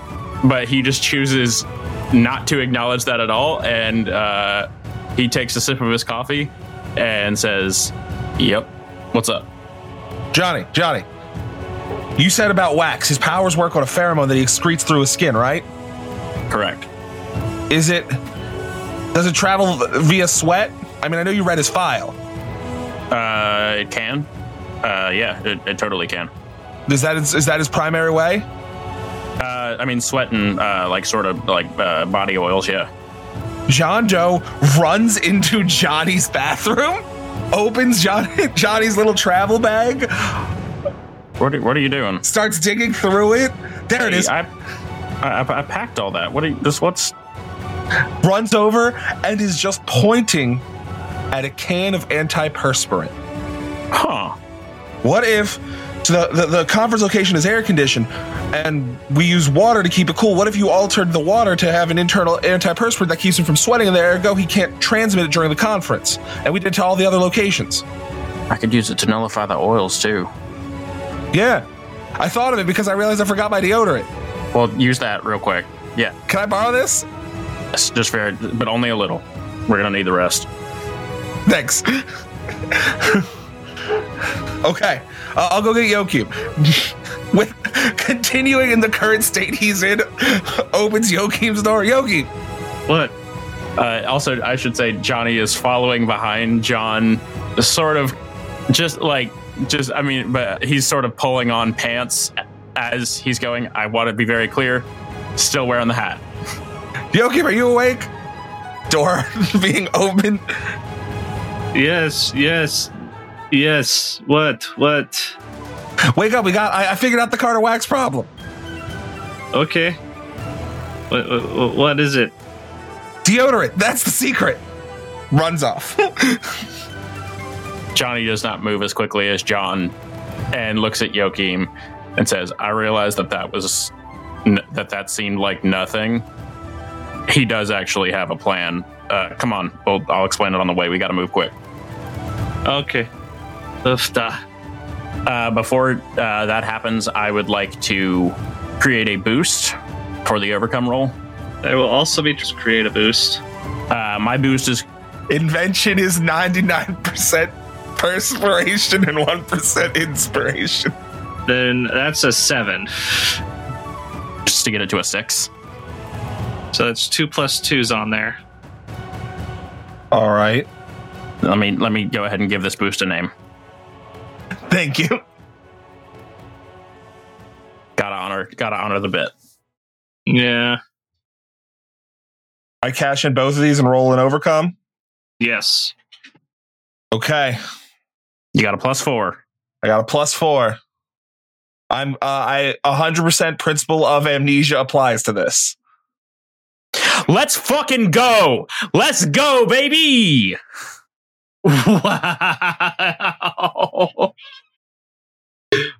but he just chooses not to acknowledge that at all, and uh, he takes a sip of his coffee and says, "Yep, what's up?" Johnny, Johnny, you said about wax. His powers work on a pheromone that he excretes through his skin, right? Correct. Is it? Does it travel via sweat? I mean, I know you read his file. Uh, it can. Uh, yeah, it, it totally can. Is that his, is that his primary way? Uh, I mean, sweat and uh, like sort of like uh, body oils. Yeah. John Doe runs into Johnny's bathroom, opens Johnny, <laughs> Johnny's little travel bag, What are, what are you doing? starts digging through it. There it is. I, I, I packed all that. What are you, this? What's runs over and is just pointing at a can of antiperspirant. huh? What if so the, the, the conference location is air conditioned and we use water to keep it cool? What if you altered the water to have an internal antiperspirant that keeps him from sweating and there go he can't transmit it during the conference? And we did to all the other locations. I could use it to nullify the oils too. Yeah. I thought of it because I realized I forgot my deodorant. Well, use that real quick. Yeah, Can I borrow this? just fair, but only a little. We're gonna need the rest. Thanks. <laughs> okay, uh, I'll go get Joachim. <laughs> With continuing in the current state he's in, <laughs> opens Joachim's door. Yoki, What? Uh, also, I should say Johnny is following behind John, sort of, just like, just I mean, but he's sort of pulling on pants as he's going. I want to be very clear, still wearing the hat. <laughs> Joachim, are you awake? Door <laughs> being opened. Yes, yes, yes. What? What? Wake up! We got. I, I figured out the Carter Wax problem. Okay. What, what, what is it? Deodorant. That's the secret. Runs off. <laughs> Johnny does not move as quickly as John, and looks at Joachim and says, "I realize that that was that that seemed like nothing. He does actually have a plan. Uh, come on, we'll, I'll explain it on the way. We got to move quick." Okay. Ufta. Uh, before uh, that happens, I would like to create a boost for the overcome roll. I will also be just create a boost. Uh, my boost is Invention is ninety nine percent perspiration and one percent inspiration. Then that's a seven. just to get it to a six. So that's two plus twos on there. All right. Let me let me go ahead and give this boost a name. Thank you. Gotta honor, gotta honor the bit. Yeah. I cash in both of these and roll an overcome. Yes. Okay. You got a plus four. I got a plus four. I'm uh, I 100% principle of amnesia applies to this. Let's fucking go! Let's go, baby! Wow.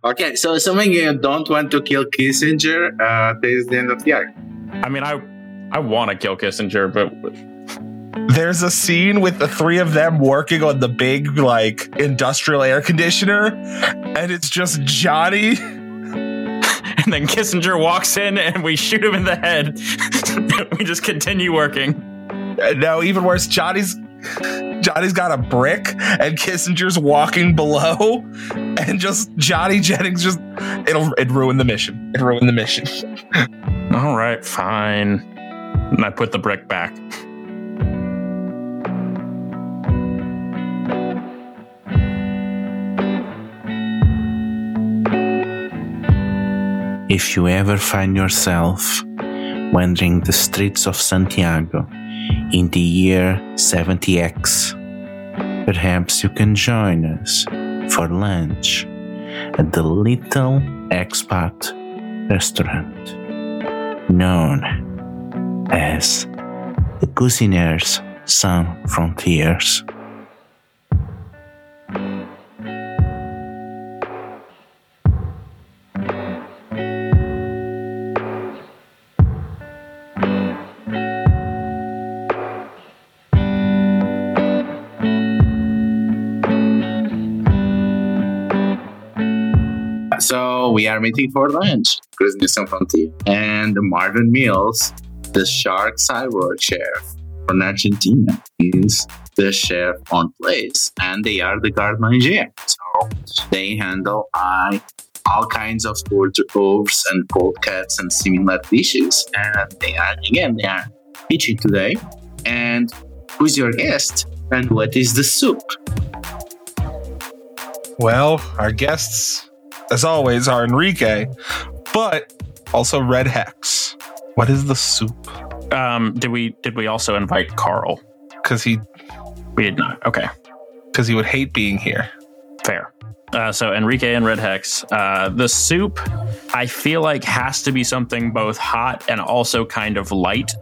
Okay, so assuming you don't want to kill Kissinger, uh, that is the end of the arc. I mean, I I want to kill Kissinger, but There's a scene with the three of them working on the big like industrial air conditioner and it's just Johnny <laughs> and then Kissinger walks in and we shoot him in the head. <laughs> we just continue working. No, even worse, Johnny's Johnny's got a brick and Kissinger's walking below and just Johnny Jennings just it'll it ruin the mission. It ruin the mission. <laughs> All right, fine. And I put the brick back. If you ever find yourself wandering the streets of Santiago in the year 70X, perhaps you can join us for lunch at the Little Expat restaurant, known as the Cuisiniers Sans Frontières. So meeting for lunch, Cruz Frontier. And Marvin Mills, the shark cyborg chef from Argentina, is the chef on place. And they are the garde manger. So they handle uh, all kinds of hors d'oeuvres and cold cuts and similar dishes. And they are, again, they are teaching today. And who's your guest? And what is the soup? Well, our guests, as always, are Enrique, but also Red Hex. What is the soup? Um, did we did we also invite Carl? Because he We did not. Okay, because he would hate being here. fair. Uh, so Enrique and Red Hex. Uh, the soup, I feel like has to be something both hot and also kind of light,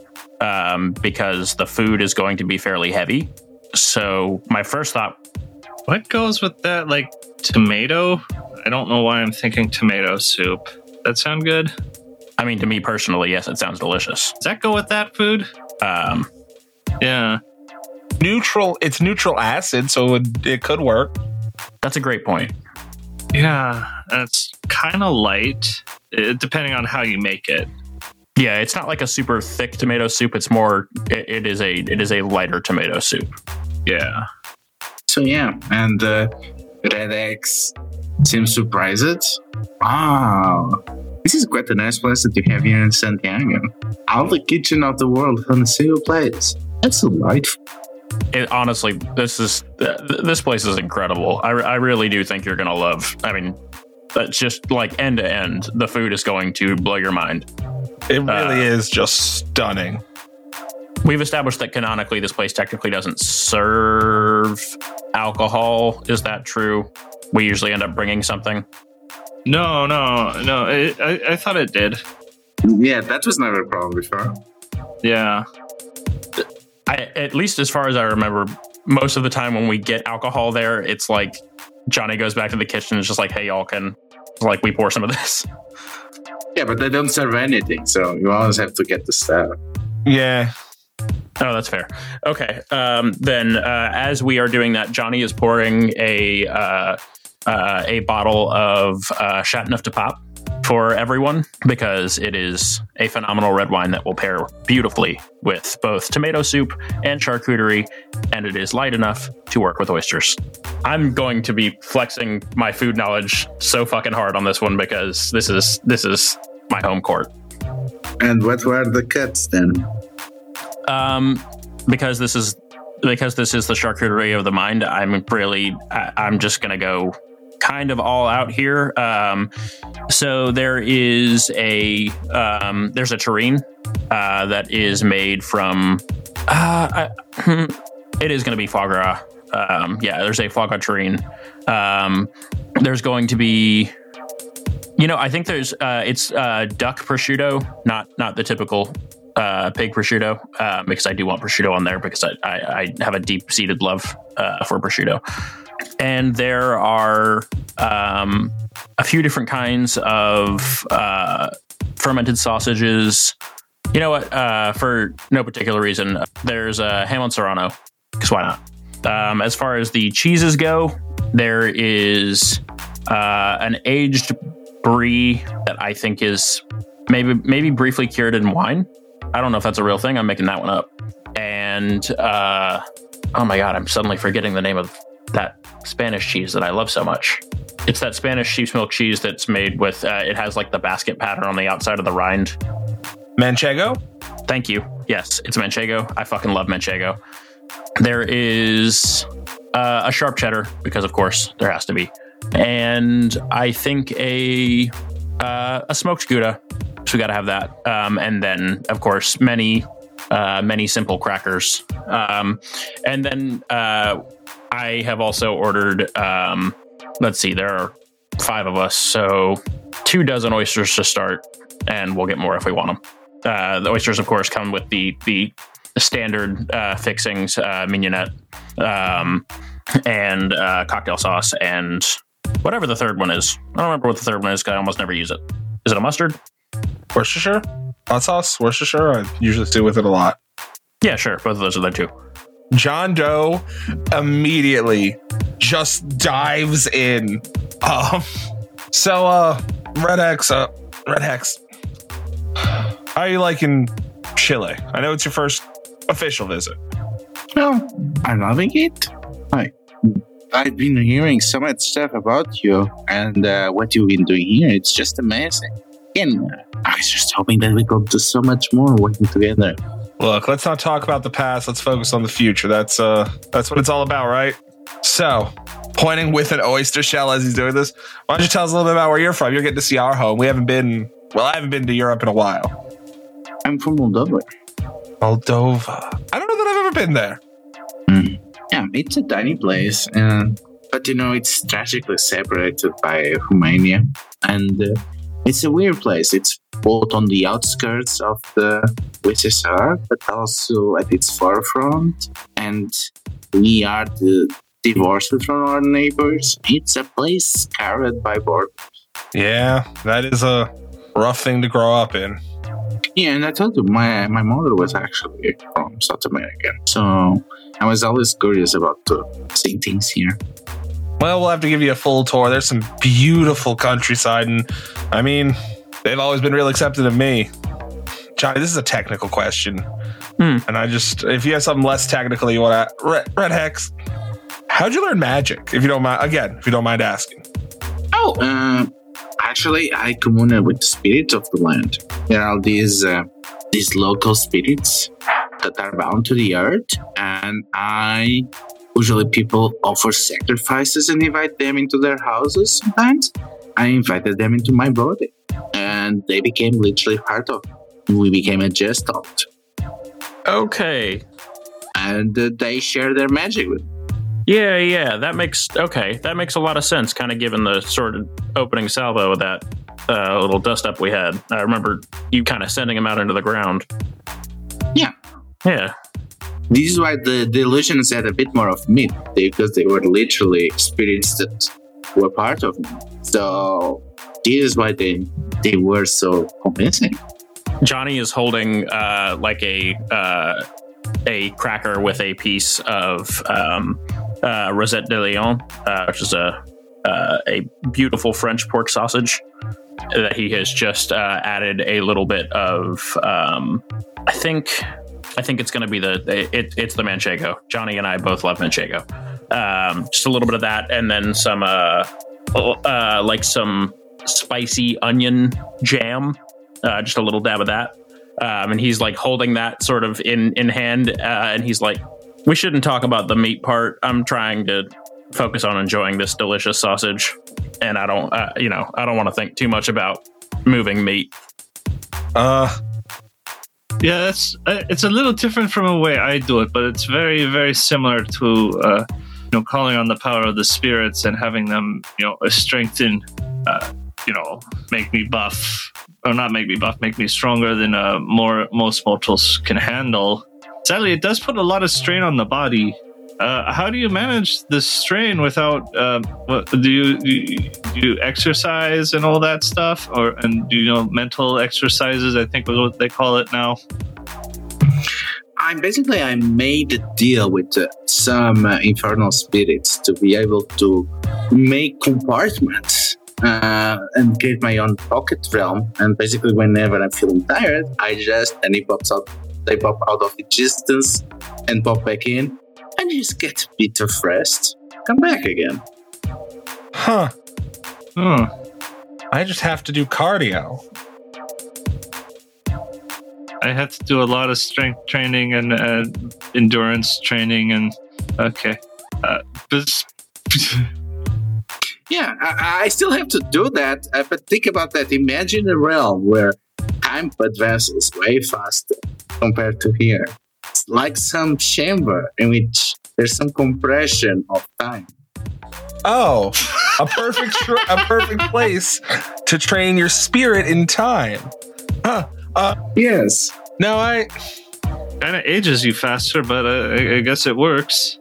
um, because the food is going to be fairly heavy. So my first thought What goes with that? Like tomato? I don't know why I'm thinking tomato soup. That sound good? I mean, to me personally, yes, it sounds delicious. Does that go with that food? Um, Yeah. Neutral, it's neutral acid, so it, it could work. that's a great point. Yeah. That's kind of light, depending on how you make it. Yeah, it's not like a super thick tomato soup. It's more. It, it is a. It is a lighter tomato soup. Yeah. So yeah, and uh, Red Hex seems surprised. Wow, this is quite a nice place that you have here in Santiago. All the kitchen of the world on a single place. That's delightful. It, honestly, this is this place is incredible. I, I really do think you're gonna love. I mean, that's just like end to end. The food is going to blow your mind. It really Uh, is just stunning. We've established that canonically, this place technically doesn't serve alcohol. Is that true? We usually end up bringing something. No, no, no. It, I, I thought it did. Yeah, that was never a problem before. Yeah. I, at least as far as I remember, most of the time when we get alcohol there, it's like Johnny goes back to the kitchen and is just like, "Hey, y'all can like we pour some of this." <laughs> Yeah, but they don't serve anything, so you always have to get the stuff. Yeah. Oh, that's fair. Okay, um, then uh, as we are doing that, Johnny is pouring a uh, uh, a bottle of uh, Châteauneuf-du-Pape for everyone because it is a phenomenal red wine that will pair beautifully with both tomato soup and charcuterie, and it is light enough to work with oysters. I'm going to be flexing my food knowledge so fucking hard on this one because this is this is my home court. And what were the cuts then? Um, because this is because this is the charcuterie of the mind. I'm really I, I'm just gonna go kind of all out here. Um, so there is a um, there's a terrine uh, that is made from uh, I, <laughs> it is going to be foie gras. Um, yeah, there's a foie gras. Um, there's going to be you know, I think there's uh, it's uh, duck prosciutto, not not the typical uh, pig prosciutto, uh, because I do want prosciutto on there because I, I, I have a deep seated love uh, for prosciutto. And there are um, a few different kinds of uh, fermented sausages. You know what? Uh, for no particular reason, there's a jamón serrano because why not? Um, as far as the cheeses go, there is uh, an aged brie that I think is maybe maybe briefly cured in wine. I don't know if that's a real thing. I'm making that one up. And uh, oh my god, I'm suddenly forgetting the name of that Spanish cheese that I love so much. It's that Spanish sheep's milk cheese that's made with. Uh, it has like the basket pattern on the outside of the rind. Manchego? Thank you. Yes, it's Manchego. I fucking love Manchego. There is uh, a sharp cheddar because, of course, there has to be, and I think a uh, a smoked gouda. So we got to have that, um, and then of course many uh, many simple crackers, um, and then uh, I have also ordered. Um, let's see, there are five of us, so two dozen oysters to start, and we'll get more if we want them. Uh, the oysters, of course, come with the the standard uh, fixings, uh, mignonette, um, and uh, cocktail sauce, and whatever the third one is. I don't remember what the third one is because I almost never use it. Is it a mustard? Worcestershire? Hot sauce? Worcestershire? I usually do with it a lot. Yeah, sure. Both of those are there too. John Doe immediately just dives in. Um, So, uh, Red Hex, uh, Red Hex, how are you liking Chile? I know it's your first official visit. No, I'm loving it. I, I've been hearing so much stuff about you and uh, what you've been doing here. It's just amazing. And I was just hoping that we could do so much more working together. Look, let's not talk about the past. Let's focus on the future. That's uh, that's what it's all about, right? So, pointing with an oyster shell as he's doing this. Why don't you tell us a little bit about where you're from? You're getting to see our home. We haven't been, well, I haven't been to Europe in a while. I'm from Moldova. Moldova. I don't know that I've ever been there. Mm. Yeah, it's a tiny place, and but you know it's tragically separated by Romania, and uh, it's a weird place. It's both on the outskirts of the USSR, but also at its forefront, and we are the divorced from our neighbors. It's a place scarred by borders. Yeah, that is a rough thing to grow up in. Yeah, and I told you my my mother was actually from South America, so I was always curious about uh, seeing things here. Well, we'll have to give you a full tour. There's some beautiful countryside, and I mean, they've always been real accepting of me. Johnny, this is a technical question, Hmm. and I just if you have something less technical you want to Red, Red Hex, how'd you learn magic? If you don't mind, again, if you don't mind asking. Oh, uh, actually, I commune with the spirits of the land. There are these uh, these local spirits that are bound to the earth, and I usually people offer sacrifices and invite them into their houses. Sometimes I invited them into my body, and they became literally part of. We became a gestalt, Okay. and uh, they share their magic with. me. Yeah, yeah, that makes okay. That makes a lot of sense. Kind of given the sort of opening salvo of that uh, little dust up we had. I remember you kind of sending him out into the ground. Yeah. Yeah. This is why the, the illusions had a bit more of myth because they were literally spirits that were part of me. So this is why they they were so convincing. Johnny is holding uh, like a uh, a cracker with a piece of um, uh, Rosette de Lyon, uh, which is a uh, a beautiful French pork sausage that he has just uh, added a little bit of. Um, I think I think it's going to be the it, it's the manchego. Johnny and I both love manchego. Um, just a little bit of that, and then some uh, uh, like some spicy onion jam uh, just a little dab of that. Um, and he's like holding that sort of in in hand, uh, and he's like, "We shouldn't talk about the meat part. I'm trying to focus on enjoying this delicious sausage, and I don't, uh, you know, I don't want to think too much about moving meat." Uh, Yeah, that's uh, it's a little different from the way I do it, but it's very very similar to uh, you know calling on the power of the spirits and having them you know strengthen, uh, you know, make me buff or not make me buff, make me stronger than uh, more most mortals can handle. Sadly, it does put a lot of strain on the body. Uh, how do you manage the strain without? Um, what, do you do you, do you exercise and all that stuff, or and do you know mental exercises? I think is what they call it now. I basically I made a deal with uh, some uh, infernal spirits to be able to make compartments uh, and create my own pocket realm. And basically, whenever I'm feeling tired, I just and it pops out. They pop out of existence and pop back in, and just get a bit of rest. Come back again. huh. Hmm. I just have to do cardio. I have to do a lot of strength training and uh, endurance training, and okay, uh, this, Yeah, I, I still have to do that. Uh, but think about that. Imagine a realm where time advances way faster compared to here. It's like some chamber in which there's some compression of time. Oh, a perfect tr- a perfect place to train your spirit in time. Huh. Uh, Yes. no, I kind of ages you faster, but uh, I, I guess it works.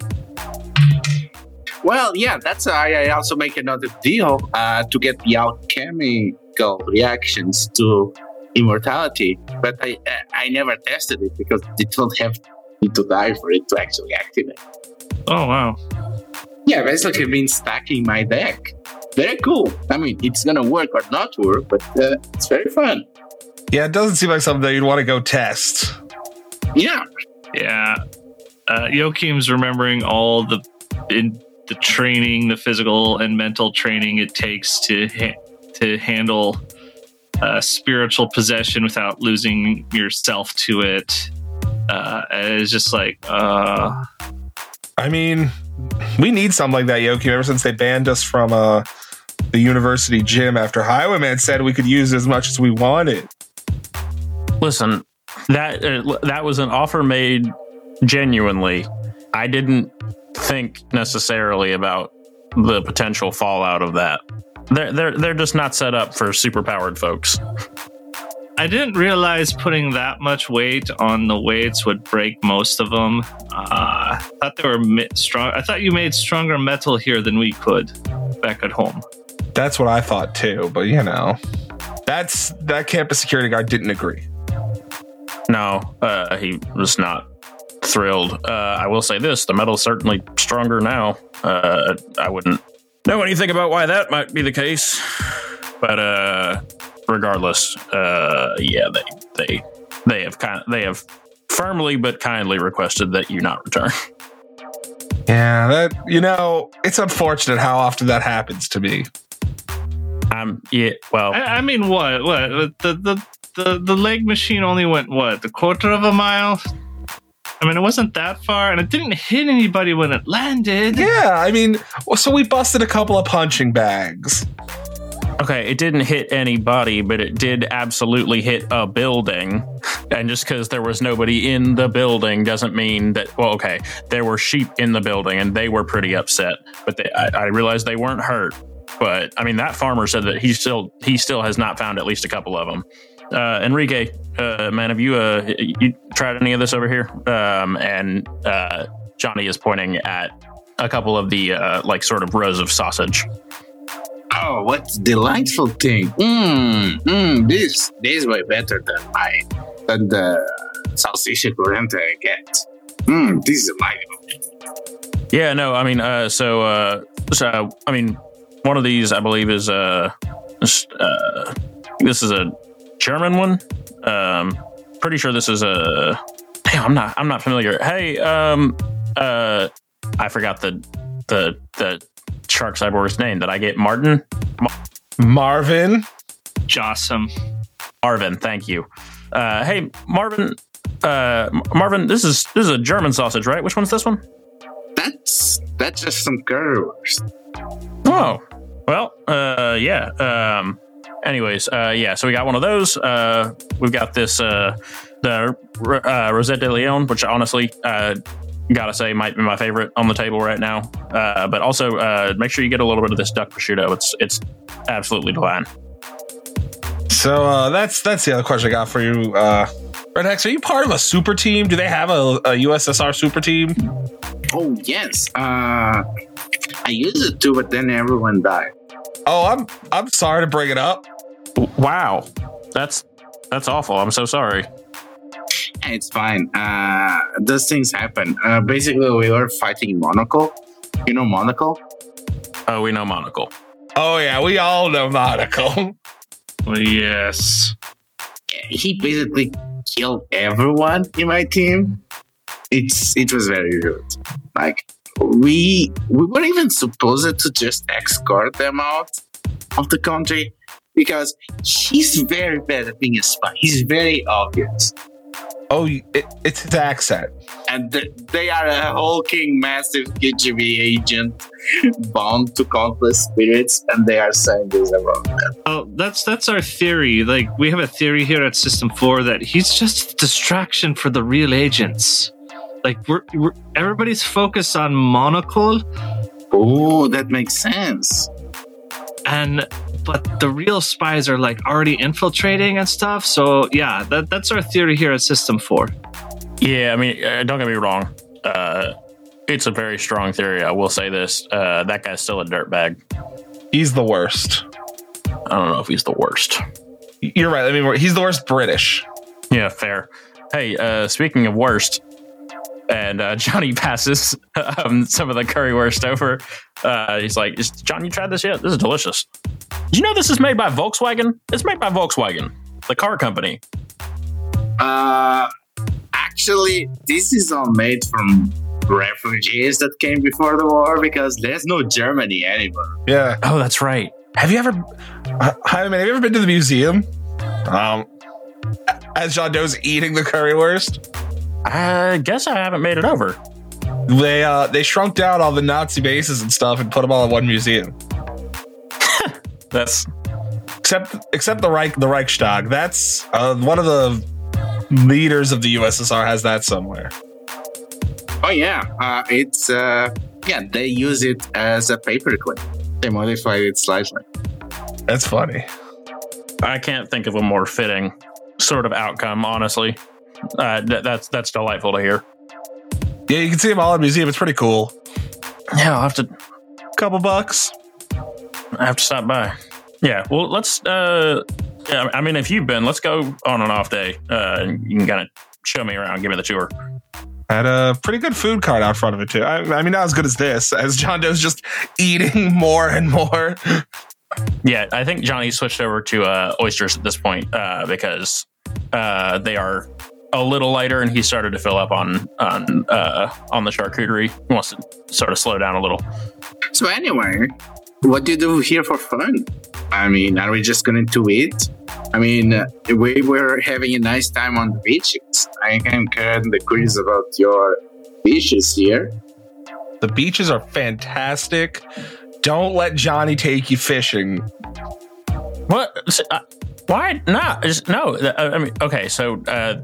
Well, yeah, that's why I also make another deal uh, to get the alchemical reactions to immortality. But I, uh, I never tested it because you don't have to die for it to actually activate. Oh wow! Yeah, basically, I've been stacking my deck. very cool. I mean, it's gonna work or not work, but uh, it's very fun. Yeah, it doesn't seem like something that you'd want to go test. Yeah, Yeah. Uh, Joachim's remembering all the in the training, the physical and mental training it takes to ha- to handle uh, spiritual possession without losing yourself to it. Uh, it's just like, uh, I mean, we need something like that, Yoki. Ever since they banned us from uh, the university gym after Highwayman said we could use as much as we wanted. Listen, that uh, that was an offer made genuinely. I didn't think necessarily about the potential fallout of that. They're they're they're just not set up for superpowered folks. I didn't realize putting that much weight on the weights would break most of them. Uh, I thought they were mi- strong. I thought you made stronger metal here than we could back at home. That's what I thought too, but you know, that's that campus security guard didn't agree. No, uh, he was not thrilled. Uh, I will say this: the metal's certainly stronger now. Uh, I wouldn't know anything about why that might be the case, but uh, regardless, uh, yeah, they they they have kind they have firmly but kindly requested that you not return. Yeah, that you know, it's unfortunate how often that happens to me. Um, yeah, well, I, I mean, what? What? The, the the the leg machine only went what? The quarter of a mile. I mean, it wasn't that far, and it didn't hit anybody when it landed. Yeah, I mean, so we busted a couple of punching bags. Okay, it didn't hit anybody, but it did absolutely hit a building. And just because there was nobody in the building doesn't mean that. Well, okay, there were sheep in the building, and they were pretty upset. But they, I, I realized they weren't hurt. But I mean, that farmer said that he still he still has not found at least a couple of them. Uh, Enrique, uh, man, have you uh, you tried any of this over here? Um, and uh, Johnny is pointing at a couple of the uh, like sort of rows of sausage. Oh, what delightful thing! Mmm, mmm. This this is way better than my than the salsicha corriente I get. Mmm, this is delightful. Yeah, no, I mean, uh, so, uh, so, I mean, one of these, I believe, is uh, uh, this is a German one. Um, pretty sure this is a. Damn, I'm not, I'm not familiar. Hey, um, uh, I forgot the the the shark cyborg's name. Did I get Martin? Marvin, Jossum. Marvin, thank you. Uh, hey, Marvin. Uh, Marvin, this is this is a German sausage, right? Which one's this one? That's that's just some currywurst. Oh, well, uh, yeah. Um, anyways, uh, yeah. So we got one of those. Uh, we've got this, uh, the uh, Rosette de Lyon, which honestly, uh, gotta say, might be my favorite on the table right now. Uh, but also, uh, make sure you get a little bit of this duck prosciutto. It's it's absolutely divine. So uh, that's that's the other question I got for you. Uh, Red Hex, are you part of a super team? Do they have a, a USSR super team? Oh yes. Uh, I used it too, but then everyone died. Oh, I'm I'm sorry to bring it up. Wow, that's that's awful. I'm so sorry. It's fine. Uh, those things happen. Uh, basically, we were fighting Monocle. You know Monocle? Oh, we know Monocle. Oh yeah, we all know Monocle. <laughs> Yes. He basically killed everyone in my team. It's it was very rude. Like we we weren't even supposed to just escort them out of the country because he's very bad at being a spy. He's very obvious. Oh, it, it's his accent. and th- they are a hulking, massive KGB agent bound to countless spirits, and they are saying this about them. Oh, that's that's our theory. Like we have a theory here at System Four that he's just a distraction for the real agents. Like we're, we're everybody's focused on Monocle, Oh, that makes sense. and but the real spies are like already infiltrating and stuff. So yeah, that that's our theory here at System Four. Yeah, I mean, uh, don't get me wrong. Uh, it's a very strong theory. I will say this: uh, that guy's still a dirtbag. He's the worst. I don't know if he's the worst. You're right. I mean, he's the worst British. Yeah, fair. Hey, uh, speaking of worst, and uh, <laughs> Johnny passes um, some of the currywurst over. Uh, he's like, is, "John, you tried this yet? This is delicious. Did you know this is made by Volkswagen? It's made by Volkswagen, the car company. Uh, actually, this is all made from refugees that came before the war because there's no Germany anymore. Yeah. Oh, that's right. Have you ever, uh, Hi, man, have you ever been to the museum? Um, as John Doe's eating the currywurst, I guess I haven't made it over. they uh they shrunk down all the Nazi bases and stuff and put them all in one museum. That's Except except the Reich the Reichstag. That's uh, one of the leaders of the USSR has that somewhere. Oh yeah, uh, it's uh, yeah they use it as a paperclip. They modified it slightly. That's funny. I can't think of a more fitting sort of outcome. Honestly, uh, that, that's that's delightful to hear. Yeah, you can see them all in the museum. It's pretty cool. Yeah, I'll have to Couple bucks. I have to stop by. Yeah, well, let's. uh Yeah, I mean, if you've been, let's go on an off day. Uh, you can kind of show me around, give me the tour. Had a pretty good food cart out front of it too. I, I mean, not as good as this, as John Doe's just eating <laughs> more and more. Yeah, I think Johnny switched over to uh, oysters at this point uh, because uh, they are a little lighter, and he started to fill up on on uh, on the charcuterie. He wants to sort of slow down a little. So anyway, what do you do here for fun? I mean, are we just going to eat? I mean, uh, we were having a nice time on the beaches. I am kind of curious about your beaches here. The beaches are fantastic. Don't let Johnny take you fishing. What? Uh, Why not? Just, no. uh, I mean, okay. So uh,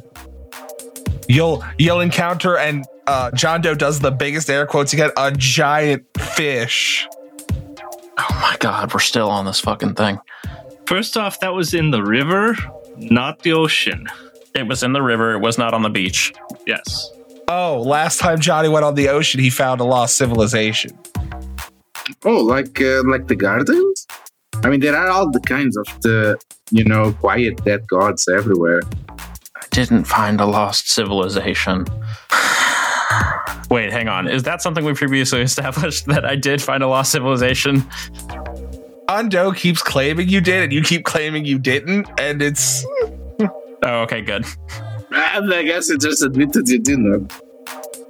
You'll you'll encounter and uh, John Doe does the biggest air quotes. You get a giant fish. Oh my god, we're still on this fucking thing. First off, that was in the river, not the ocean. It was in the river. It was not on the beach. Yes. Oh, last time Johnny went on the ocean, he found a lost civilization. Oh, like uh, like the gardens? I mean, there are all the kinds of the you know quiet dead gods everywhere. I didn't find a lost civilization. Wait, hang on. Is that something we previously <laughs> established that I did find a lost civilization? John Doe keeps claiming you did, and you keep claiming you didn't, and it's Oh, okay, good. And I guess it just admitted you didn't.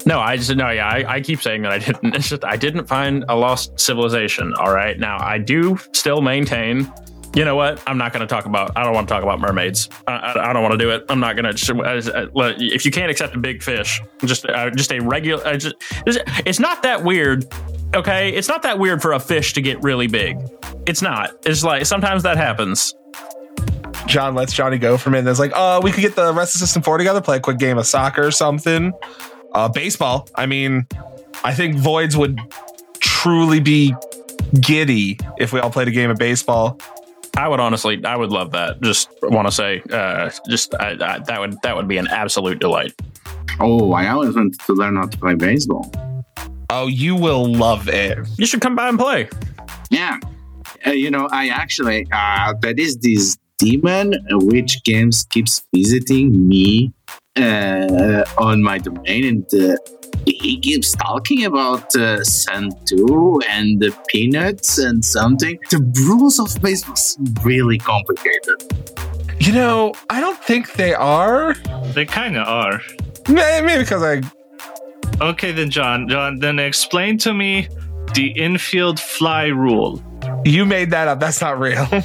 No, I just no, yeah, I, I keep saying that I didn't. It's just I didn't find a lost civilization. All right, now I do still maintain. You know what? I'm not going to talk about. I don't want to talk about mermaids. I, I, I don't want to do it. I'm not going to. If you can't accept a big fish, just uh, just a regular. Uh, just, it's not that weird. Okay, it's not that weird for a fish to get really big. It's not. It's like sometimes that happens. John lets Johnny go from it. And it's like, oh, we could get the rest of System 4 together, play a quick game of soccer or something. Uh, baseball. I mean, I think Voids would truly be giddy if we all played a game of baseball. I would honestly, I would love that. Just want to say, uh, just I, I, that would that would be an absolute delight. Oh, I always wanted to learn how to play baseball. Oh, you will love it. You should come by and play. Yeah. Uh, you know, I actually, uh, there is this demon which games keeps visiting me uh, on my domain and uh, he keeps talking about uh, Santu and the peanuts and something. The rules of baseball is really complicated. You know, I don't think they are. They kind of are. Maybe because I. Okay, then, John. John, then explain to me the infield fly rule. You made that up. That's not real. <laughs>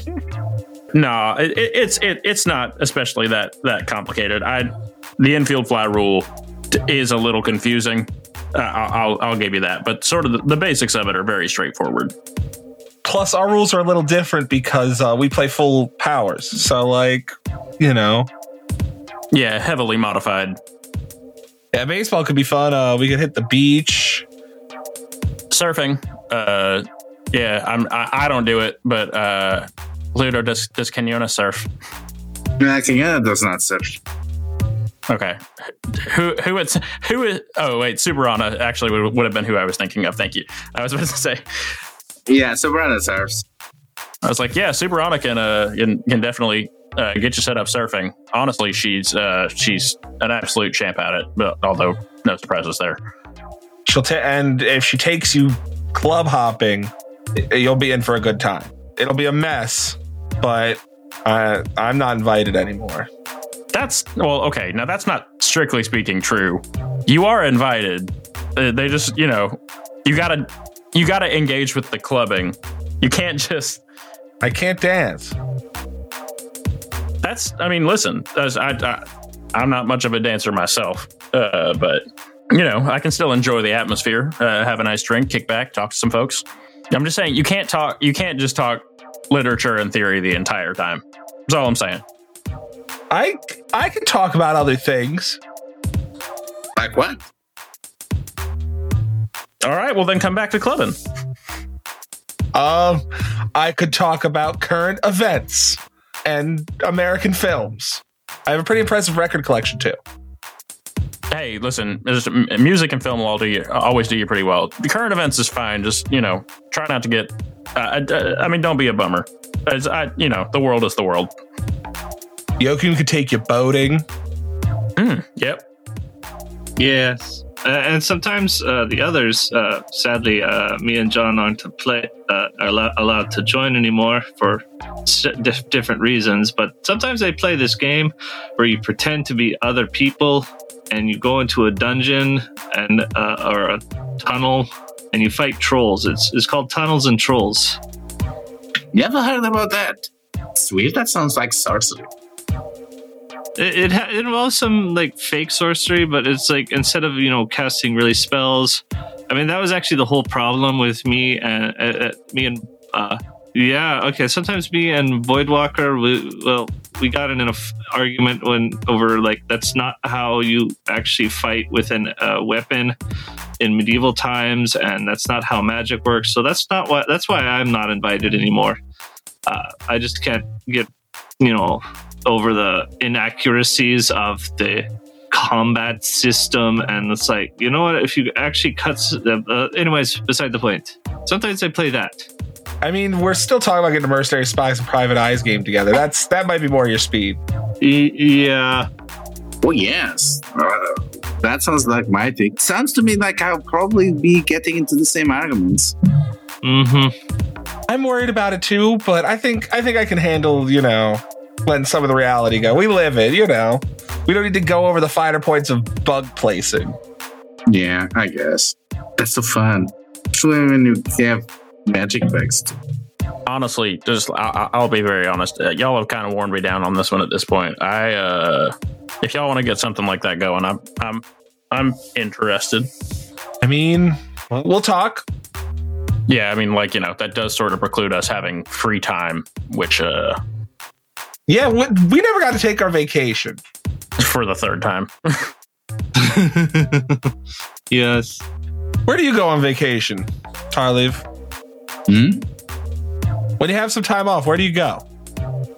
No, it, it, it's it, it's not especially that that complicated. I the infield fly rule t- is a little confusing. Uh, I'll, I'll I'll give you that, but sort of the, the basics of it are very straightforward. Plus, our rules are a little different because uh, we play full powers. So, like, you know, Yeah, heavily modified. yeah, baseball could be fun. Uh, we could hit the beach. Surfing. Uh, yeah, I'm I, I don't do it, but uh, Ludo does does Kenyona surf? Uh, Kenyatta does not search. Okay, who who it's who is? Oh wait, Superana actually would, would have been who I was thinking of. Thank you. I was about to say. Yeah, so Brandon serves. I was like, yeah, Superana can uh can, can definitely uh, get you set up surfing. Honestly, she's uh, she's an absolute champ at it. But although no surprises there. She'll ta- and if she takes you club hopping, you'll be in for a good time. It'll be a mess, but uh, I'm not invited anymore. That's well, okay. Now that's not strictly speaking true. You are invited. Uh, they just, you know, you gotta you gotta engage with the clubbing. You can't just. I can't dance. That's. I mean, listen. As I, I, I'm not much of a dancer myself, uh, but you know, I can still enjoy the atmosphere. Uh, have a nice drink, kick back, talk to some folks. I'm just saying, you can't talk. You can't just talk literature and theory the entire time. That's all I'm saying. I I can talk about other things. Like what? All right. Well, then come back to clubbing. Um, I could talk about current events and American films. I have a pretty impressive record collection too. Hey, listen, there's- music and film will all do you, always do you pretty well. The current events is fine. Just you know, try not to get. Uh, uh, I mean, don't be a bummer. As I, you know, the world is the world. Joachim could take you boating. Yep. Yes. Uh, and sometimes uh, the others, uh, sadly, uh, me and John aren't to play, uh, are allo- allowed to join anymore for s- dif- different reasons. But sometimes they play this game where you pretend to be other people and you go into a dungeon and uh, or a tunnel and you fight trolls. It's it's called Tunnels and Trolls. You ever heard about that? Sweet. That sounds like sorcery. It it, it involves some like fake sorcery, but it's like instead of you know casting really spells. I mean, that was actually the whole problem with me and uh, uh, me and uh, yeah. Okay, sometimes me and Voidwalker, we, well, we got in an argument when over like that's not how you actually fight with an uh, weapon in medieval times, and that's not how magic works. So that's not what. That's why I'm not invited anymore. Uh, I just can't get you know over the inaccuracies of the combat system and it's like you know what if you actually cuts uh, uh, anyways beside the point sometimes i play that I mean, we're still talking about getting a Mercenary Spies and Private Eyes game together. That's that might be more your speed. Y- yeah Oh yes, uh, that sounds like my thing. Sounds to me like I'll probably be getting into the same arguments. mm-hmm I'm worried about it too, but I think I think I can handle, you know, letting some of the reality go. We live it, you know. We don't need to go over the finer points of bug placing. Yeah, I guess that's so fun. Especially when you have magic bags. Honestly, just I, I- I'll be very honest. Uh, y'all have kind of worn me down on this one at this point. I, uh, if y'all want to get something like that going, I'm, I'm, I'm interested. I mean, we'll talk. Yeah, I mean, like you know, that does sort of preclude us having free time, which, uh, Yeah, we, we never got to take our vacation. for the third time. <laughs> yes Where do you go on vacation, Tarlev? Hmm? When you have some time off, where do you go?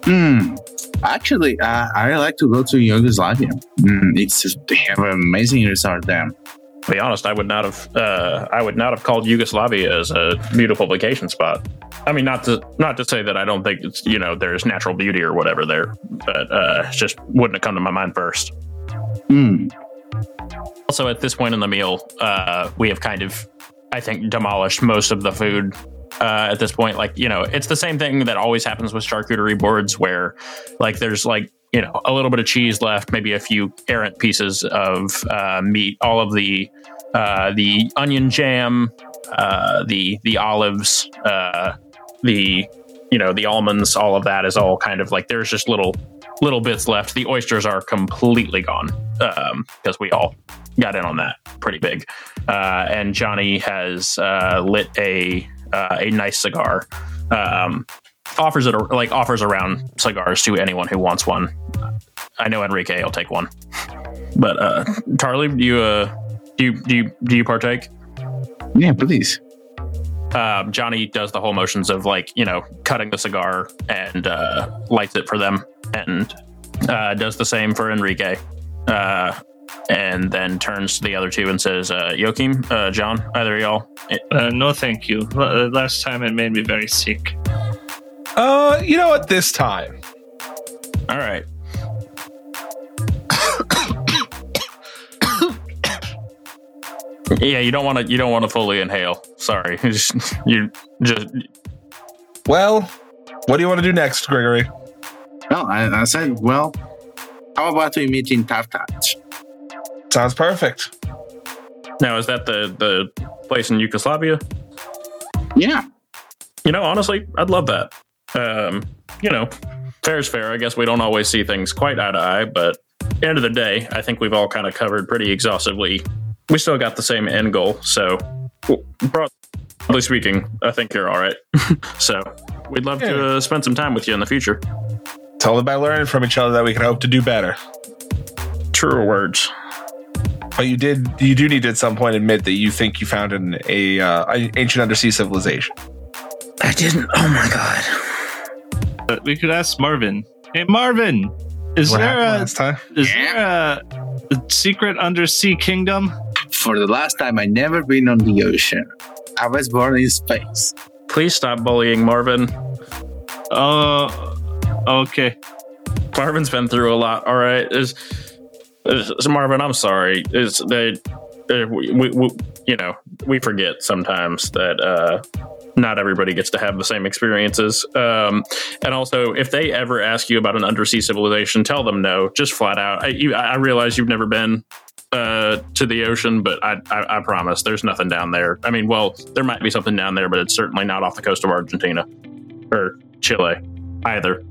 Hmm. Actually, uh, I like to go to Yugoslavia. Mm, it's just, they have an amazing resort there. To be honest, I would not have, uh, I would not have called Yugoslavia as a beautiful vacation spot. I mean, not to, not to say that I don't think it's, you know, there's natural beauty or whatever there, but uh, it just wouldn't have come to my mind first. Hmm. Also, at this point in the meal, uh, we have kind of, I think, demolished most of the food. Uh, at this point, like you know, it's the same thing that always happens with charcuterie boards, where like there's like you know a little bit of cheese left, maybe a few errant pieces of uh, meat, all of the uh, the onion jam, uh, the the olives, uh, the you know the almonds, all of that is all kind of like there's just little little bits left. The oysters are completely gone because we all got in on that pretty big. Uh, and Johnny has uh, lit a uh, a nice cigar. Um, offers it like offers around cigars to anyone who wants one. I know Enrique will take one, but uh, Tarly, do you uh, do you do you do you partake? Yeah, please. Um, Johnny does the whole motions of like you know cutting the cigar and uh, lights it for them, and uh, does the same for Enrique, uh, and then turns to the other two and says, uh, "Joachim, uh, John, either of y'all." uh, no thank you L- last time it made me very sick Uh, you know what? This time, All All right. Yeah, you don't want to. You don't want to fully inhale. Sorry, <laughs> you just. Well, what do you want to do next, Gregory? Well, I, I said, well, how about we meet in Tartat? Sounds perfect. Now, is that the the place in Yugoslavia? Yeah. You know, honestly, I'd love that. Um, you know, fair is fair. I guess we don't always see things quite eye to eye, but at the end of the day, I think we've all kind of covered pretty exhaustively. We still got the same end goal, so broadly speaking, I think you're all right. <laughs> so we'd love to uh, spend some time with you in the future. It's only by learning from each other that we can hope to do better. Truer words. But you did, you do need to at some point admit that you think you found an a uh, ancient undersea civilization. I didn't. Oh my god. But we could ask Marvin. Hey, Marvin, is What there a last time? is there a, a secret undersea kingdom? For the last time, I never been on the ocean. I was born in space. Please stop bullying Marvin. Oh, okay. Marvin's been through a lot. All right, is Marvin? I'm sorry. Is they? uh, We, we, we, you know, we forget sometimes that uh, not everybody gets to have the same experiences. Um, and also, if they ever ask you about an undersea civilization, tell them no. Just flat out. I, you, I realize you've never been uh, to the ocean, but I, I, I promise there's nothing down there. I mean, well, there might be something down there, but it's certainly not off the coast of Argentina or Chile either.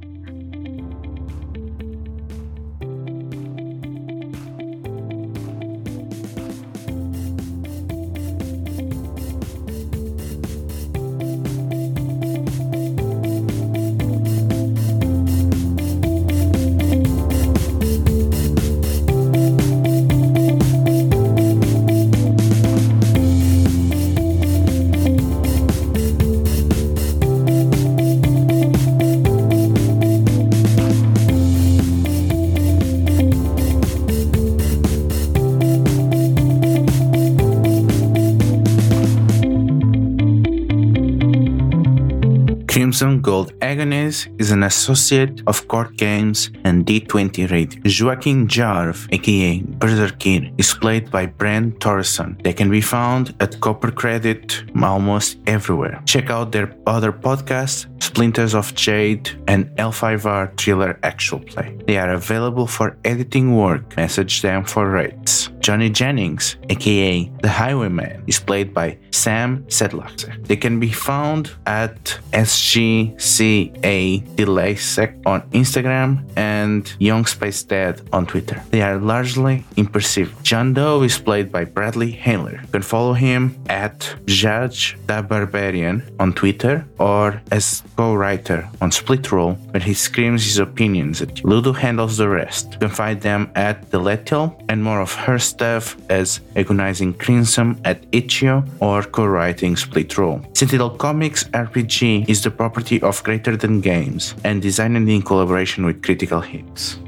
Gold Agonist is an associate of Court Games and D20 Radio. Joaquin Jarv, aka Berserkir, is played by Brent Torreson. They can be found at Copper Credit almost everywhere. Check out their other podcasts, Splinters of Jade and L5R Thriller Actual Play. They are available for editing work. Message them for rates. Johnny Jennings, aka The Highwayman, is played by Sam Sedlacher. They can be found at SGCA DelaySec on Instagram and Young Space Dad on Twitter. They are largely imperceptible. John Doe is played by Bradley Haler. You can follow him at Judge the Barbarian on Twitter or as co-writer on Split Roll, where he screams his opinions at you. Ludo handles the rest. You can find them at The Lethal and more of her as Agonizing Crimson at Itch.io or co-writing Split Roll. Sentinel Comics RPG is the property of Greater Than Games and designed in collaboration with Critical Hits.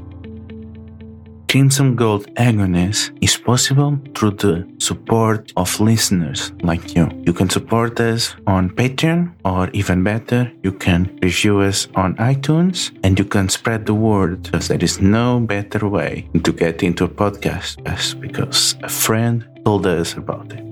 Crimson Gold Agonist is possible through the support of listeners like you. You can support us on Patreon, or even better, you can review us on iTunes and you can spread the word because there is no better way to get into a podcast because a friend told us about it.